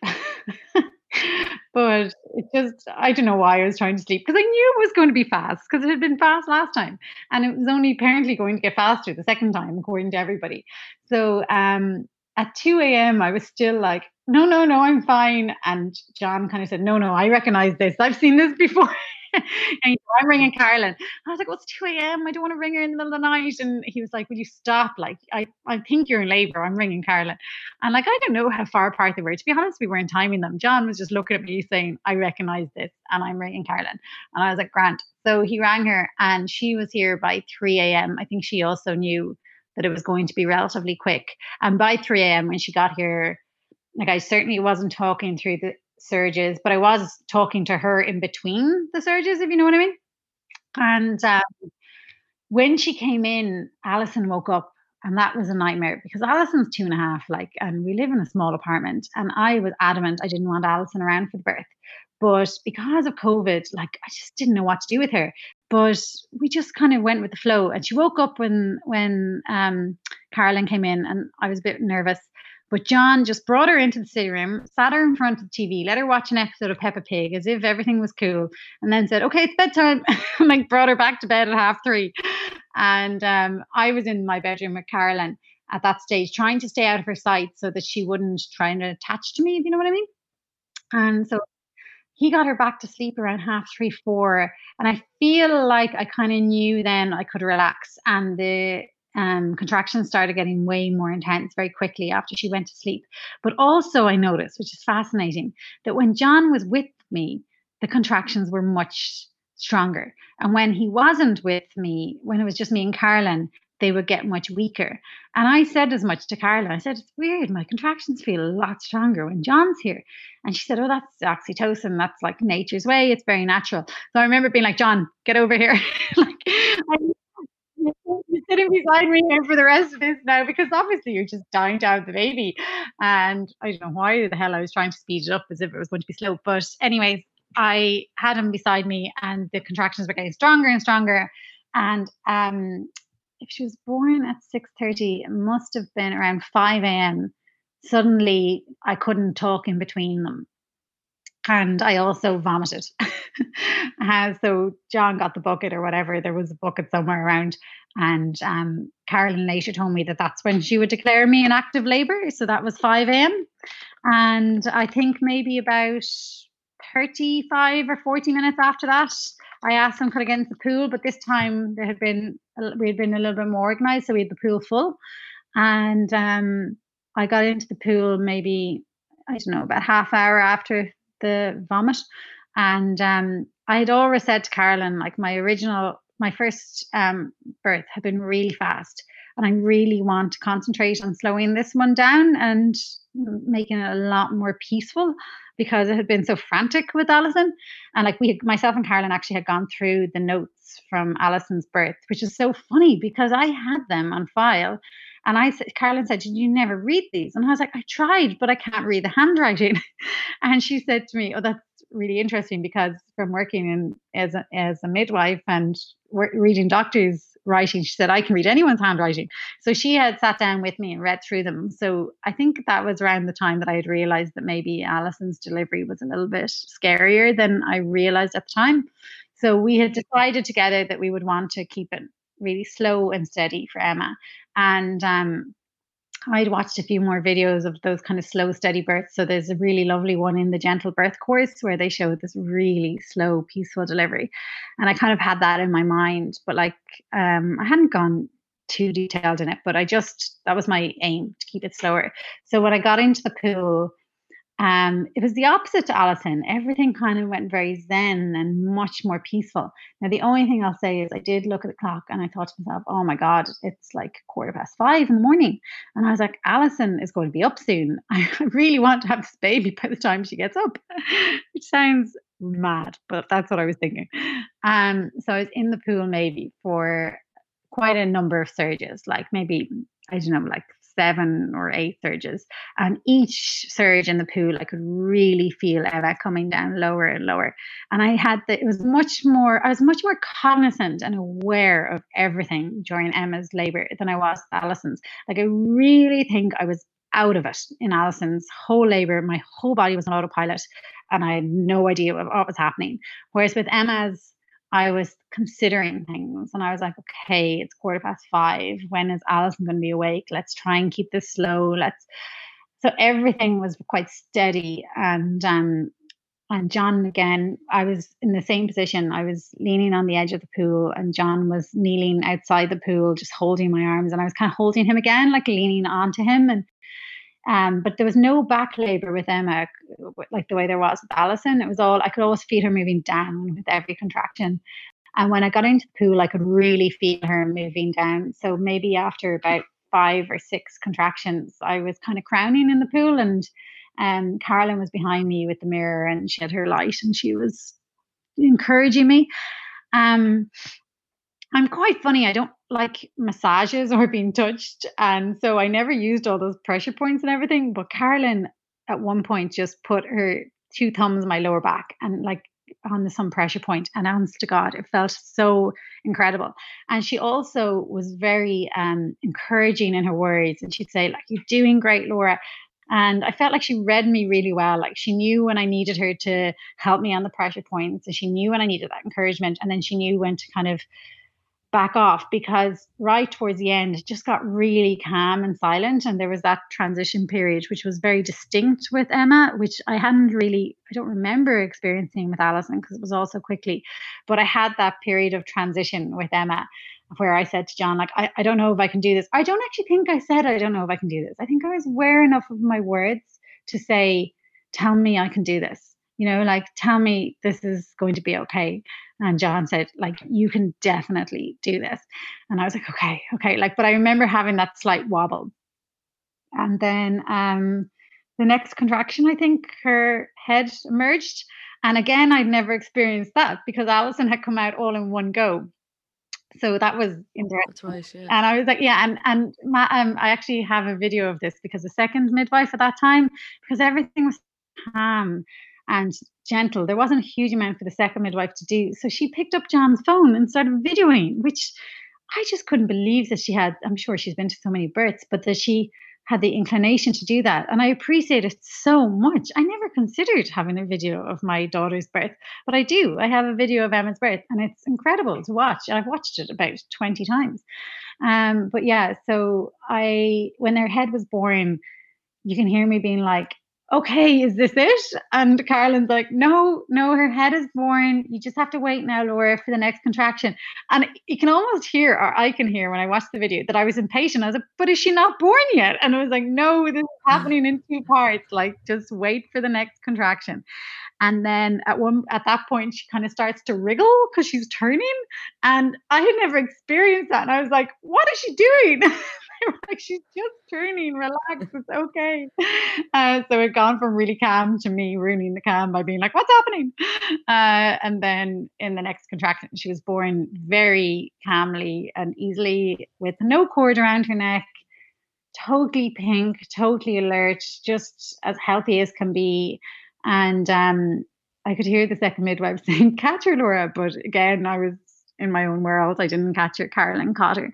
but it just, I don't know why I was trying to sleep because I knew it was going to be fast because it had been fast last time. And it was only apparently going to get faster the second time, according to everybody. So um, at 2 a.m., I was still like, no, no, no, I'm fine. And John kind of said, no, no, I recognize this. I've seen this before. and I'm ringing Carolyn. I was like, well, it's 2 a.m. I don't want to ring her in the middle of the night. And he was like, will you stop? Like, I, I think you're in labor. I'm ringing Carolyn. And like, I don't know how far apart they were. To be honest, we weren't timing them. John was just looking at me saying, I recognize this. And I'm ringing Carolyn. And I was like, Grant. So he rang her and she was here by 3 a.m. I think she also knew that it was going to be relatively quick. And by 3 a.m., when she got here, like I certainly wasn't talking through the surges, but I was talking to her in between the surges, if you know what I mean. And um, when she came in, Alison woke up and that was a nightmare because Alison's two and a half, like, and we live in a small apartment. And I was adamant I didn't want Alison around for the birth. But because of COVID, like, I just didn't know what to do with her. But we just kind of went with the flow. And she woke up when when um, Carolyn came in, and I was a bit nervous. But John just brought her into the sitting room, sat her in front of the TV, let her watch an episode of Peppa Pig as if everything was cool, and then said, "Okay, it's bedtime," and like brought her back to bed at half three. And um, I was in my bedroom with Carolyn at that stage, trying to stay out of her sight so that she wouldn't try and attach to me, if you know what I mean. And so he got her back to sleep around half three, four. And I feel like I kind of knew then I could relax. And the um, contractions started getting way more intense very quickly after she went to sleep. But also, I noticed, which is fascinating, that when John was with me, the contractions were much stronger. And when he wasn't with me, when it was just me and Carolyn, they would get much weaker. And I said as much to Carolyn. I said, It's weird. My contractions feel a lot stronger when John's here. And she said, Oh, that's oxytocin. That's like nature's way. It's very natural. So I remember being like, John, get over here. like, I you're sitting beside me here for the rest of this now because obviously you're just dying have the baby. And I don't know why the hell I was trying to speed it up as if it was going to be slow. But, anyways, I had him beside me and the contractions were getting stronger and stronger. And um, if she was born at 6.30, it must have been around 5 a.m. Suddenly I couldn't talk in between them and I also vomited. uh, so John got the bucket or whatever. There was a bucket somewhere around, and um, Carolyn later told me that that's when she would declare me in active labour. So that was five a.m. And I think maybe about thirty-five or forty minutes after that, I asked them I get into the pool, but this time there had been we had been a little bit more organised, so we had the pool full, and um, I got into the pool maybe I don't know about half hour after the vomit. And um, I had always said to Carolyn, like my original, my first um, birth had been really fast. And I really want to concentrate on slowing this one down and making it a lot more peaceful because it had been so frantic with Alison. And like we, had, myself and Carolyn actually had gone through the notes from Alison's birth, which is so funny because I had them on file and I said, Carolyn said, Did you never read these? And I was like, I tried, but I can't read the handwriting. and she said to me, Oh, that's really interesting because from working in as a, as a midwife and reading doctors' writing, she said, I can read anyone's handwriting. So she had sat down with me and read through them. So I think that was around the time that I had realized that maybe Alison's delivery was a little bit scarier than I realized at the time. So we had decided together that we would want to keep it really slow and steady for Emma. And um, I'd watched a few more videos of those kind of slow, steady births. So there's a really lovely one in the Gentle Birth course where they show this really slow, peaceful delivery. And I kind of had that in my mind, but like um, I hadn't gone too detailed in it, but I just, that was my aim to keep it slower. So when I got into the pool, um, it was the opposite to Allison. Everything kind of went very zen and much more peaceful. Now, the only thing I'll say is I did look at the clock and I thought to myself, oh my God, it's like quarter past five in the morning. And I was like, Allison is going to be up soon. I really want to have this baby by the time she gets up, which sounds mad, but that's what I was thinking. Um, so I was in the pool maybe for quite a number of surges, like maybe, I don't know, like seven or eight surges. And each surge in the pool, I could really feel Eva coming down lower and lower. And I had the, it was much more, I was much more cognizant and aware of everything during Emma's labor than I was Alison's. Like, I really think I was out of it in Alison's whole labor. My whole body was on autopilot and I had no idea what was happening. Whereas with Emma's, I was considering things and I was like, okay, it's quarter past five. When is Alison going to be awake? Let's try and keep this slow. Let's. So everything was quite steady. And, um, and John, again, I was in the same position. I was leaning on the edge of the pool, and John was kneeling outside the pool, just holding my arms. And I was kind of holding him again, like leaning onto him. And um, but there was no back labor with Emma, like the way there was with Alison. It was all, I could always feel her moving down with every contraction. And when I got into the pool, I could really feel her moving down. So maybe after about five or six contractions, I was kind of crowning in the pool and And um, Carolyn was behind me with the mirror and she had her light and she was encouraging me. Um, I'm quite funny. I don't like massages or being touched. And so I never used all those pressure points and everything. But Carolyn at one point just put her two thumbs my lower back and like on some pressure point and honest to god it felt so incredible and she also was very um, encouraging in her words and she'd say like you're doing great laura and i felt like she read me really well like she knew when i needed her to help me on the pressure points and she knew when i needed that encouragement and then she knew when to kind of back off because right towards the end it just got really calm and silent. And there was that transition period which was very distinct with emma which i hadn't really i don't remember experiencing with alison because it was all so quickly. But i had that period of transition with emma where i said to john like I, I don't know if i can do this. I don't actually think i said i don't know if i can do this. I think i was aware enough of my words to say tell me i can do this you know like tell me this is going to be okay and John said, like, you can definitely do this. And I was like, okay, okay. Like, but I remember having that slight wobble. And then um, the next contraction, I think her head emerged. And again, I'd never experienced that because Allison had come out all in one go. So that was interesting. Right, yeah. And I was like, yeah, and and my, um, I actually have a video of this because the second midwife at that time, because everything was calm and gentle. There wasn't a huge amount for the second midwife to do. So she picked up John's phone and started videoing, which I just couldn't believe that she had. I'm sure she's been to so many births, but that she had the inclination to do that. And I appreciate it so much. I never considered having a video of my daughter's birth, but I do. I have a video of Emma's birth and it's incredible to watch. I've watched it about 20 times. Um, but yeah, so I, when their head was born, you can hear me being like, okay, is this it? And Carolyn's like, no, no, her head is born. You just have to wait now, Laura, for the next contraction. And you can almost hear, or I can hear when I watched the video, that I was impatient. I was like, but is she not born yet? And I was like, no, this is happening in two parts. Like, just wait for the next contraction. And then at one at that point, she kind of starts to wriggle because she's turning. And I had never experienced that. And I was like, what is she doing? like, she's just turning, relax, it's okay. Uh, so it gone from really calm to me ruining the calm by being like, what's happening? Uh, and then in the next contraction, she was born very calmly and easily with no cord around her neck, totally pink, totally alert, just as healthy as can be. And um, I could hear the second midwife saying, catch her, Laura. But again, I was in my own world. I didn't catch her. Carolyn caught her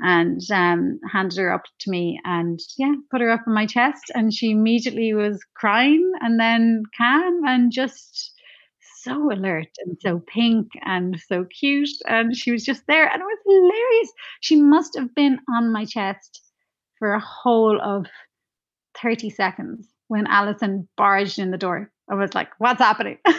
and um, handed her up to me and yeah, put her up on my chest. And she immediately was crying and then calm and just so alert and so pink and so cute. And she was just there and it was hilarious. She must have been on my chest for a whole of 30 seconds when Alison barged in the door. I was like, what's happening? like,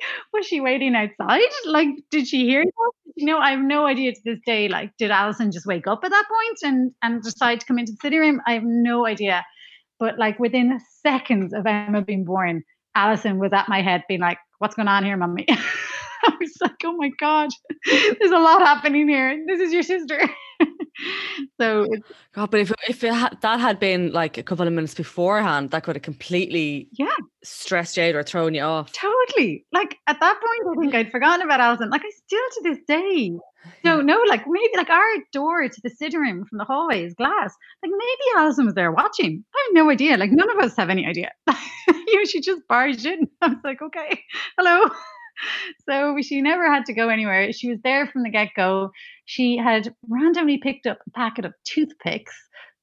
was she waiting outside? Like, did she hear that? You know, I have no idea to this day. Like, did Alison just wake up at that point and and decide to come into the sitting room? I have no idea. But like within seconds of Emma being born, Alison was at my head, being like, "What's going on here, mummy?" I was like, "Oh my god, there's a lot happening here. This is your sister." so God, but if if it ha- that had been like a couple of minutes beforehand, that could have completely yeah stressed you out or thrown you off. Totally. Like at that point, I think I'd forgotten about Alison. Like I still to this day don't know. Like maybe like our door to the sitting room from the hallway is glass. Like maybe Alison was there watching. I have no idea. Like none of us have any idea. you know, she just barged in. I was like, okay, hello so she never had to go anywhere. She was there from the get go. She had randomly picked up a packet of toothpicks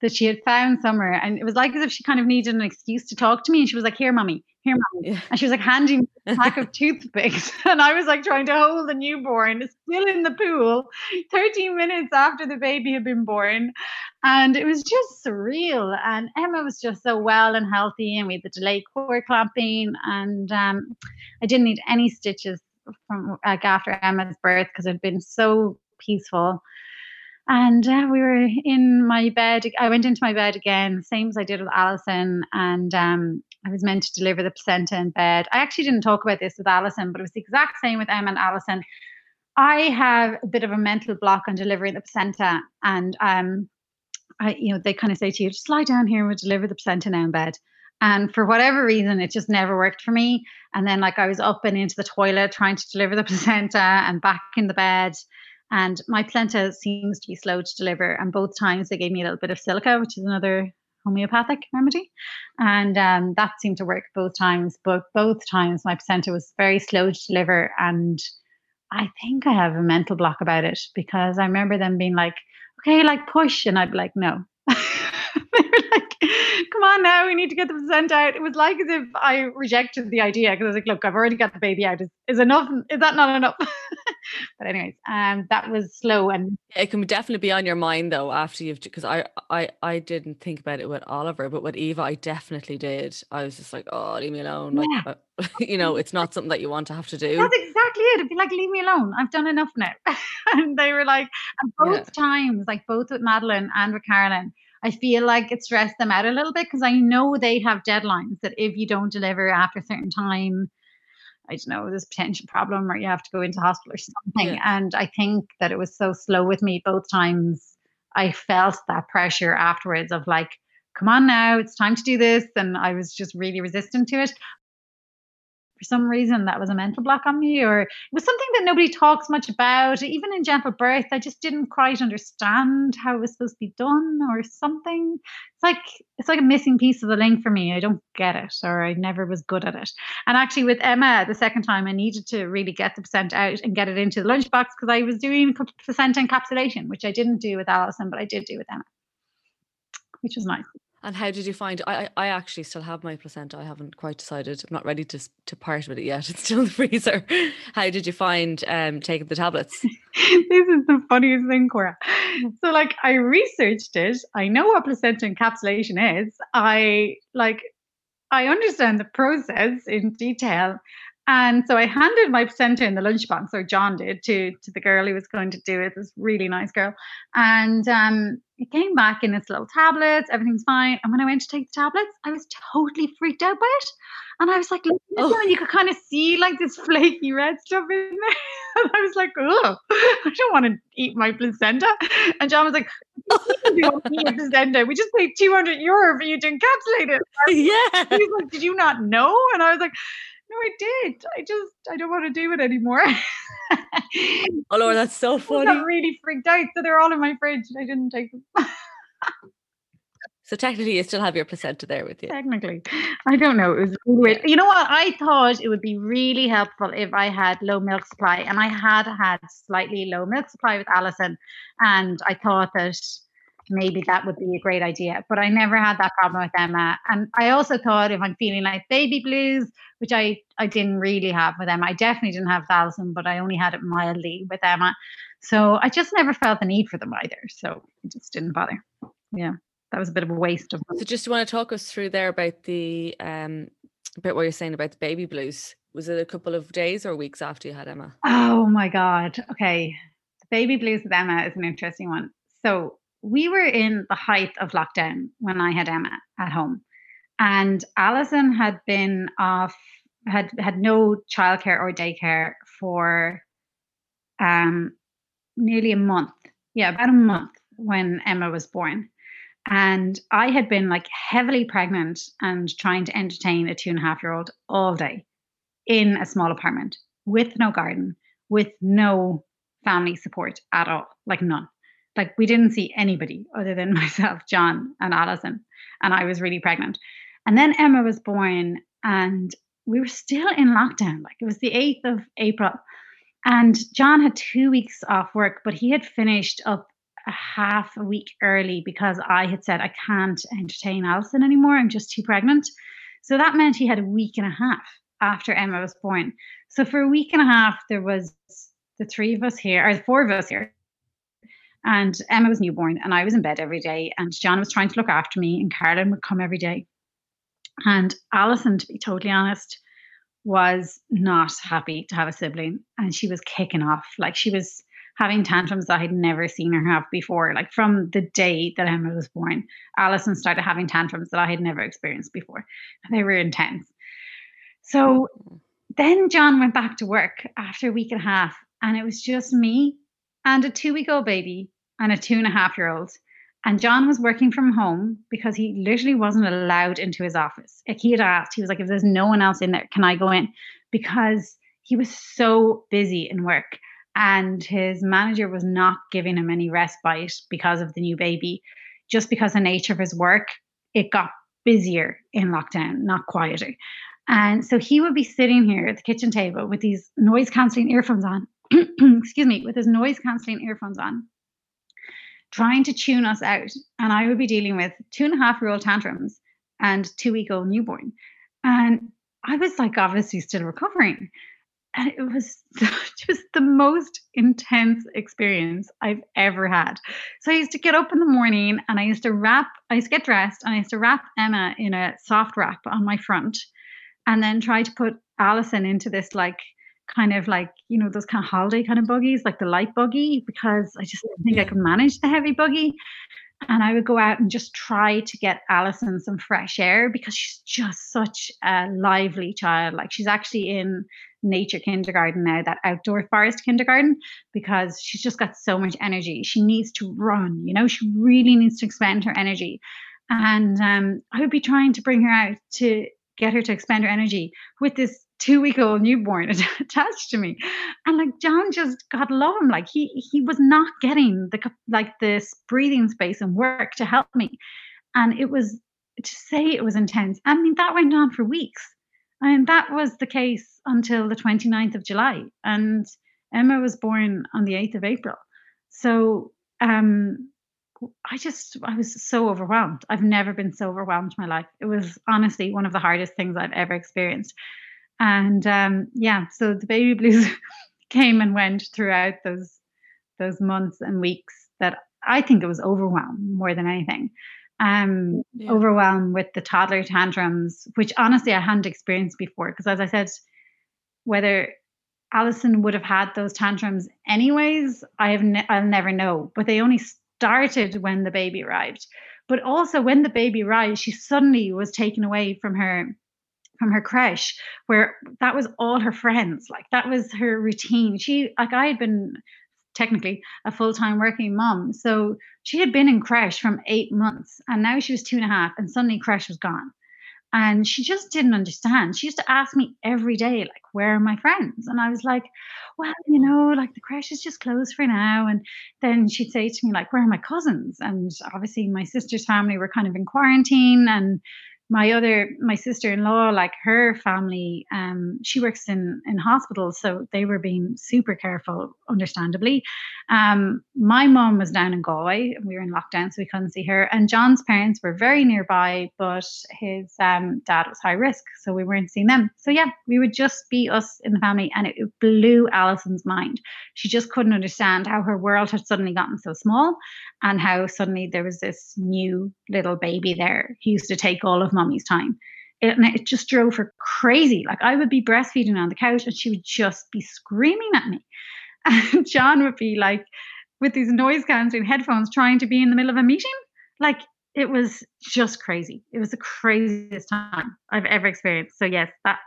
that she had found somewhere. And it was like as if she kind of needed an excuse to talk to me. And she was like, Here, mommy, here, mommy. And she was like handing me a pack of toothpicks. And I was like trying to hold the newborn still in the pool 13 minutes after the baby had been born. And it was just surreal. And Emma was just so well and healthy. And we had the delayed cord clamping. And um, I didn't need any stitches from like after Emma's birth because it had been so peaceful. And uh, we were in my bed. I went into my bed again, same as I did with Alison. And um, I was meant to deliver the placenta in bed. I actually didn't talk about this with Alison, but it was the exact same with Emma and Alison. I have a bit of a mental block on delivering the placenta. And um, I, you know, they kind of say to you, just lie down here and we'll deliver the placenta now in bed. And for whatever reason, it just never worked for me. And then, like, I was up and into the toilet trying to deliver the placenta and back in the bed. And my placenta seems to be slow to deliver. And both times they gave me a little bit of silica, which is another homeopathic remedy. And um, that seemed to work both times. But both times my placenta was very slow to deliver. And I think I have a mental block about it because I remember them being like, okay, like push. And I'd be like, no. they were like, come on now, we need to get the placenta out. It was like as if I rejected the idea because I was like, look, I've already got the baby out. Is, is enough? Is that not enough? but anyways, um, that was slow and it can definitely be on your mind though after you've because I I I didn't think about it with Oliver, but with Eva, I definitely did. I was just like, oh, leave me alone. Like, Yeah. uh, you know, it's not something that you want to have to do. That's exactly it. It'd be like, leave me alone. I've done enough now. and they were like, and both times, like both with Madeline and with Carolyn, I feel like it stressed them out a little bit because I know they have deadlines that if you don't deliver after a certain time, I don't know, this potential problem or you have to go into hospital or something. Yeah. And I think that it was so slow with me both times. I felt that pressure afterwards of like, come on now, it's time to do this. And I was just really resistant to it for some reason that was a mental block on me or it was something that nobody talks much about. Even in gentle birth i just didn't quite understand how it was supposed to be done or something. It's like it's like a missing piece of the link for me. I don't get it or i never was good at it. And actually with emma the second time i needed to really get the placenta out and get it into the lunchbox because i was doing placenta encapsulation which i didn't do with allison but i did do with emma which was nice And how did you find? I I actually still have my placenta. I haven't quite decided. I'm not ready to to part with it yet. It's still in the freezer. How did you find um taking the tablets? this is the funniest thing, Cora. So, like, I researched it. I know what placenta encapsulation is. I like, I understand the process in detail. And so I handed my placenta in the lunchbox, or John did, to to the girl who was going to do it. This really nice girl, and um, it came back in its little tablets. Everything's fine. And when I went to take the tablets, I was totally freaked out by it. And I was like, at Oh. you could kind of see like this flaky red stuff in there. And I was like, oh, I don't want to eat my placenta. And John was like, you don't eat your placenta. We just paid 200 euro for you to encapsulate it. yeah. He was like, did you not know? And I was like, no, I did. I just, I don't want to do it anymore. Oh Lord, that's so funny. I really freaked out. So they're all in my fridge. and I didn't take them. So technically, you still have your placenta there with you. Technically, I don't know. It was weird. You know what? I thought it would be really helpful if I had low milk supply, and I had had slightly low milk supply with Alison, and I thought that maybe that would be a great idea. But I never had that problem with Emma, and I also thought if I'm feeling like baby blues, which I I didn't really have with Emma, I definitely didn't have Alison, but I only had it mildly with Emma, so I just never felt the need for them either. So it just didn't bother. Yeah, that was a bit of a waste of. So just want to talk us through there about the um about what you're saying about the baby blues. Was it a couple of days or weeks after you had Emma? Oh my God. Okay. The baby blues with Emma is an interesting one. So we were in the height of lockdown when I had Emma at home. And Alison had been off, had had no childcare or daycare for um nearly a month. Yeah, about a month when Emma was born. And I had been like heavily pregnant and trying to entertain a two and a half year old all day in a small apartment with no garden, with no family support at all, like none. Like we didn't see anybody other than myself, John, and Alison. And I was really pregnant. And then Emma was born, and we were still in lockdown. Like it was the 8th of April. And John had two weeks off work, but he had finished up a half a week early because I had said, I can't entertain Alison anymore. I'm just too pregnant. So that meant he had a week and a half after Emma was born. So for a week and a half, there was the three of us here, or the four of us here. And Emma was newborn, and I was in bed every day. And John was trying to look after me, and Carolyn would come every day. And Alison, to be totally honest, was not happy to have a sibling. And she was kicking off. Like she was having tantrums that I'd never seen her have before. Like from the day that Emma was born, Alison started having tantrums that I had never experienced before. And they were intense. So mm-hmm. then John went back to work after a week and a half, and it was just me and a two week old baby and a two and a half year old. And John was working from home because he literally wasn't allowed into his office. Like he had asked, he was like, if there's no one else in there, can I go in? Because he was so busy in work and his manager was not giving him any respite because of the new baby. Just because the nature of his work, it got busier in lockdown, not quieter. And so he would be sitting here at the kitchen table with these noise cancelling earphones on, excuse me, with his noise cancelling earphones on, trying to tune us out. And I would be dealing with two and a half year old tantrums and two week old newborn. And I was like, obviously, still recovering. And it was just the most intense experience I've ever had. So I used to get up in the morning and I used to wrap, I used to get dressed and I used to wrap Emma in a soft wrap on my front and then try to put Allison into this like kind of like you know those kind of holiday kind of buggies like the light buggy because I just didn't think I could manage the heavy buggy. And I would go out and just try to get alison some fresh air because she's just such a lively child. Like she's actually in nature kindergarten now that outdoor forest kindergarten because she's just got so much energy. She needs to run you know? She really needs to expend her energy. And um, I would be trying to bring her out to get her to expend her energy with this two week old newborn attached to me and like john just god love him like he he was not getting the like this breathing space and work to help me and it was to say it was intense i mean that went on for weeks I and that was the case until the 29th of july and emma was born on the 8th of april so um I just I was so overwhelmed. I've never been so overwhelmed in my life. It was honestly one of the hardest things I've ever experienced. And um, yeah, so the baby blues came and went throughout those those months and weeks that I think it was overwhelmed more than anything. Um, yeah. overwhelmed with the toddler tantrums, which honestly I hadn't experienced before. Because as I said, whether Allison would have had those tantrums anyways, I have ne- I'll never know. But they only started when the baby arrived. But also when the baby arrived, she suddenly was taken away from her from her creche where that was all her friends like that was her routine she like i had been technically a full-time working mom so she had been in creche from eight months and now she was two and a half and suddenly creche was gone and she just didn't understand. She used to ask me every day, like, where are my friends? And I was like, well, you know, like the creche is just closed for now. And then she'd say to me, like, where are my cousins? And obviously, my sister's family were kind of in quarantine. And my other my sister-in-law like her family um she works in in hospitals so they were being super careful understandably. Um my mom was down in galway we were in lockdown so we couldn't see her and john's parents were very nearby but his um dad was high risk so we weren't seeing them. So yeah we would just be us in the family and it, it blew allison's mind. She just couldn't understand how her world had suddenly gotten so small and how suddenly there was this new little baby there who used to take all of mommy's time. It, and it just drove her crazy. Like I would be breastfeeding on the couch and she would just be screaming at me. And John would be like with these noise cancelling headphones trying to be in the middle of a meeting. Like it was just crazy. It was the craziest time I've ever experienced. So yes, that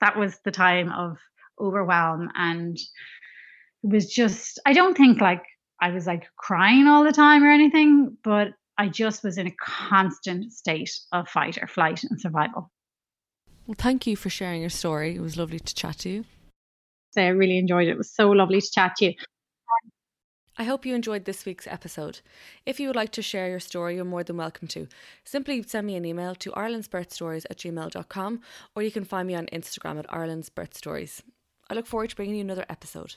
that was the time of overwhelm and it was just I don't think like I was like crying all the time or anything, but I just was in a constant state of fight or flight and survival. Well, thank you for sharing your story. It was lovely to chat to you. I really enjoyed it. It was so lovely to chat to you. I hope you enjoyed this week's episode. If you would like to share your story, you're more than welcome to. Simply send me an email to irelandsbirthstories at gmail.com or you can find me on Instagram at irelandsbirthstories. I look forward to bringing you another episode.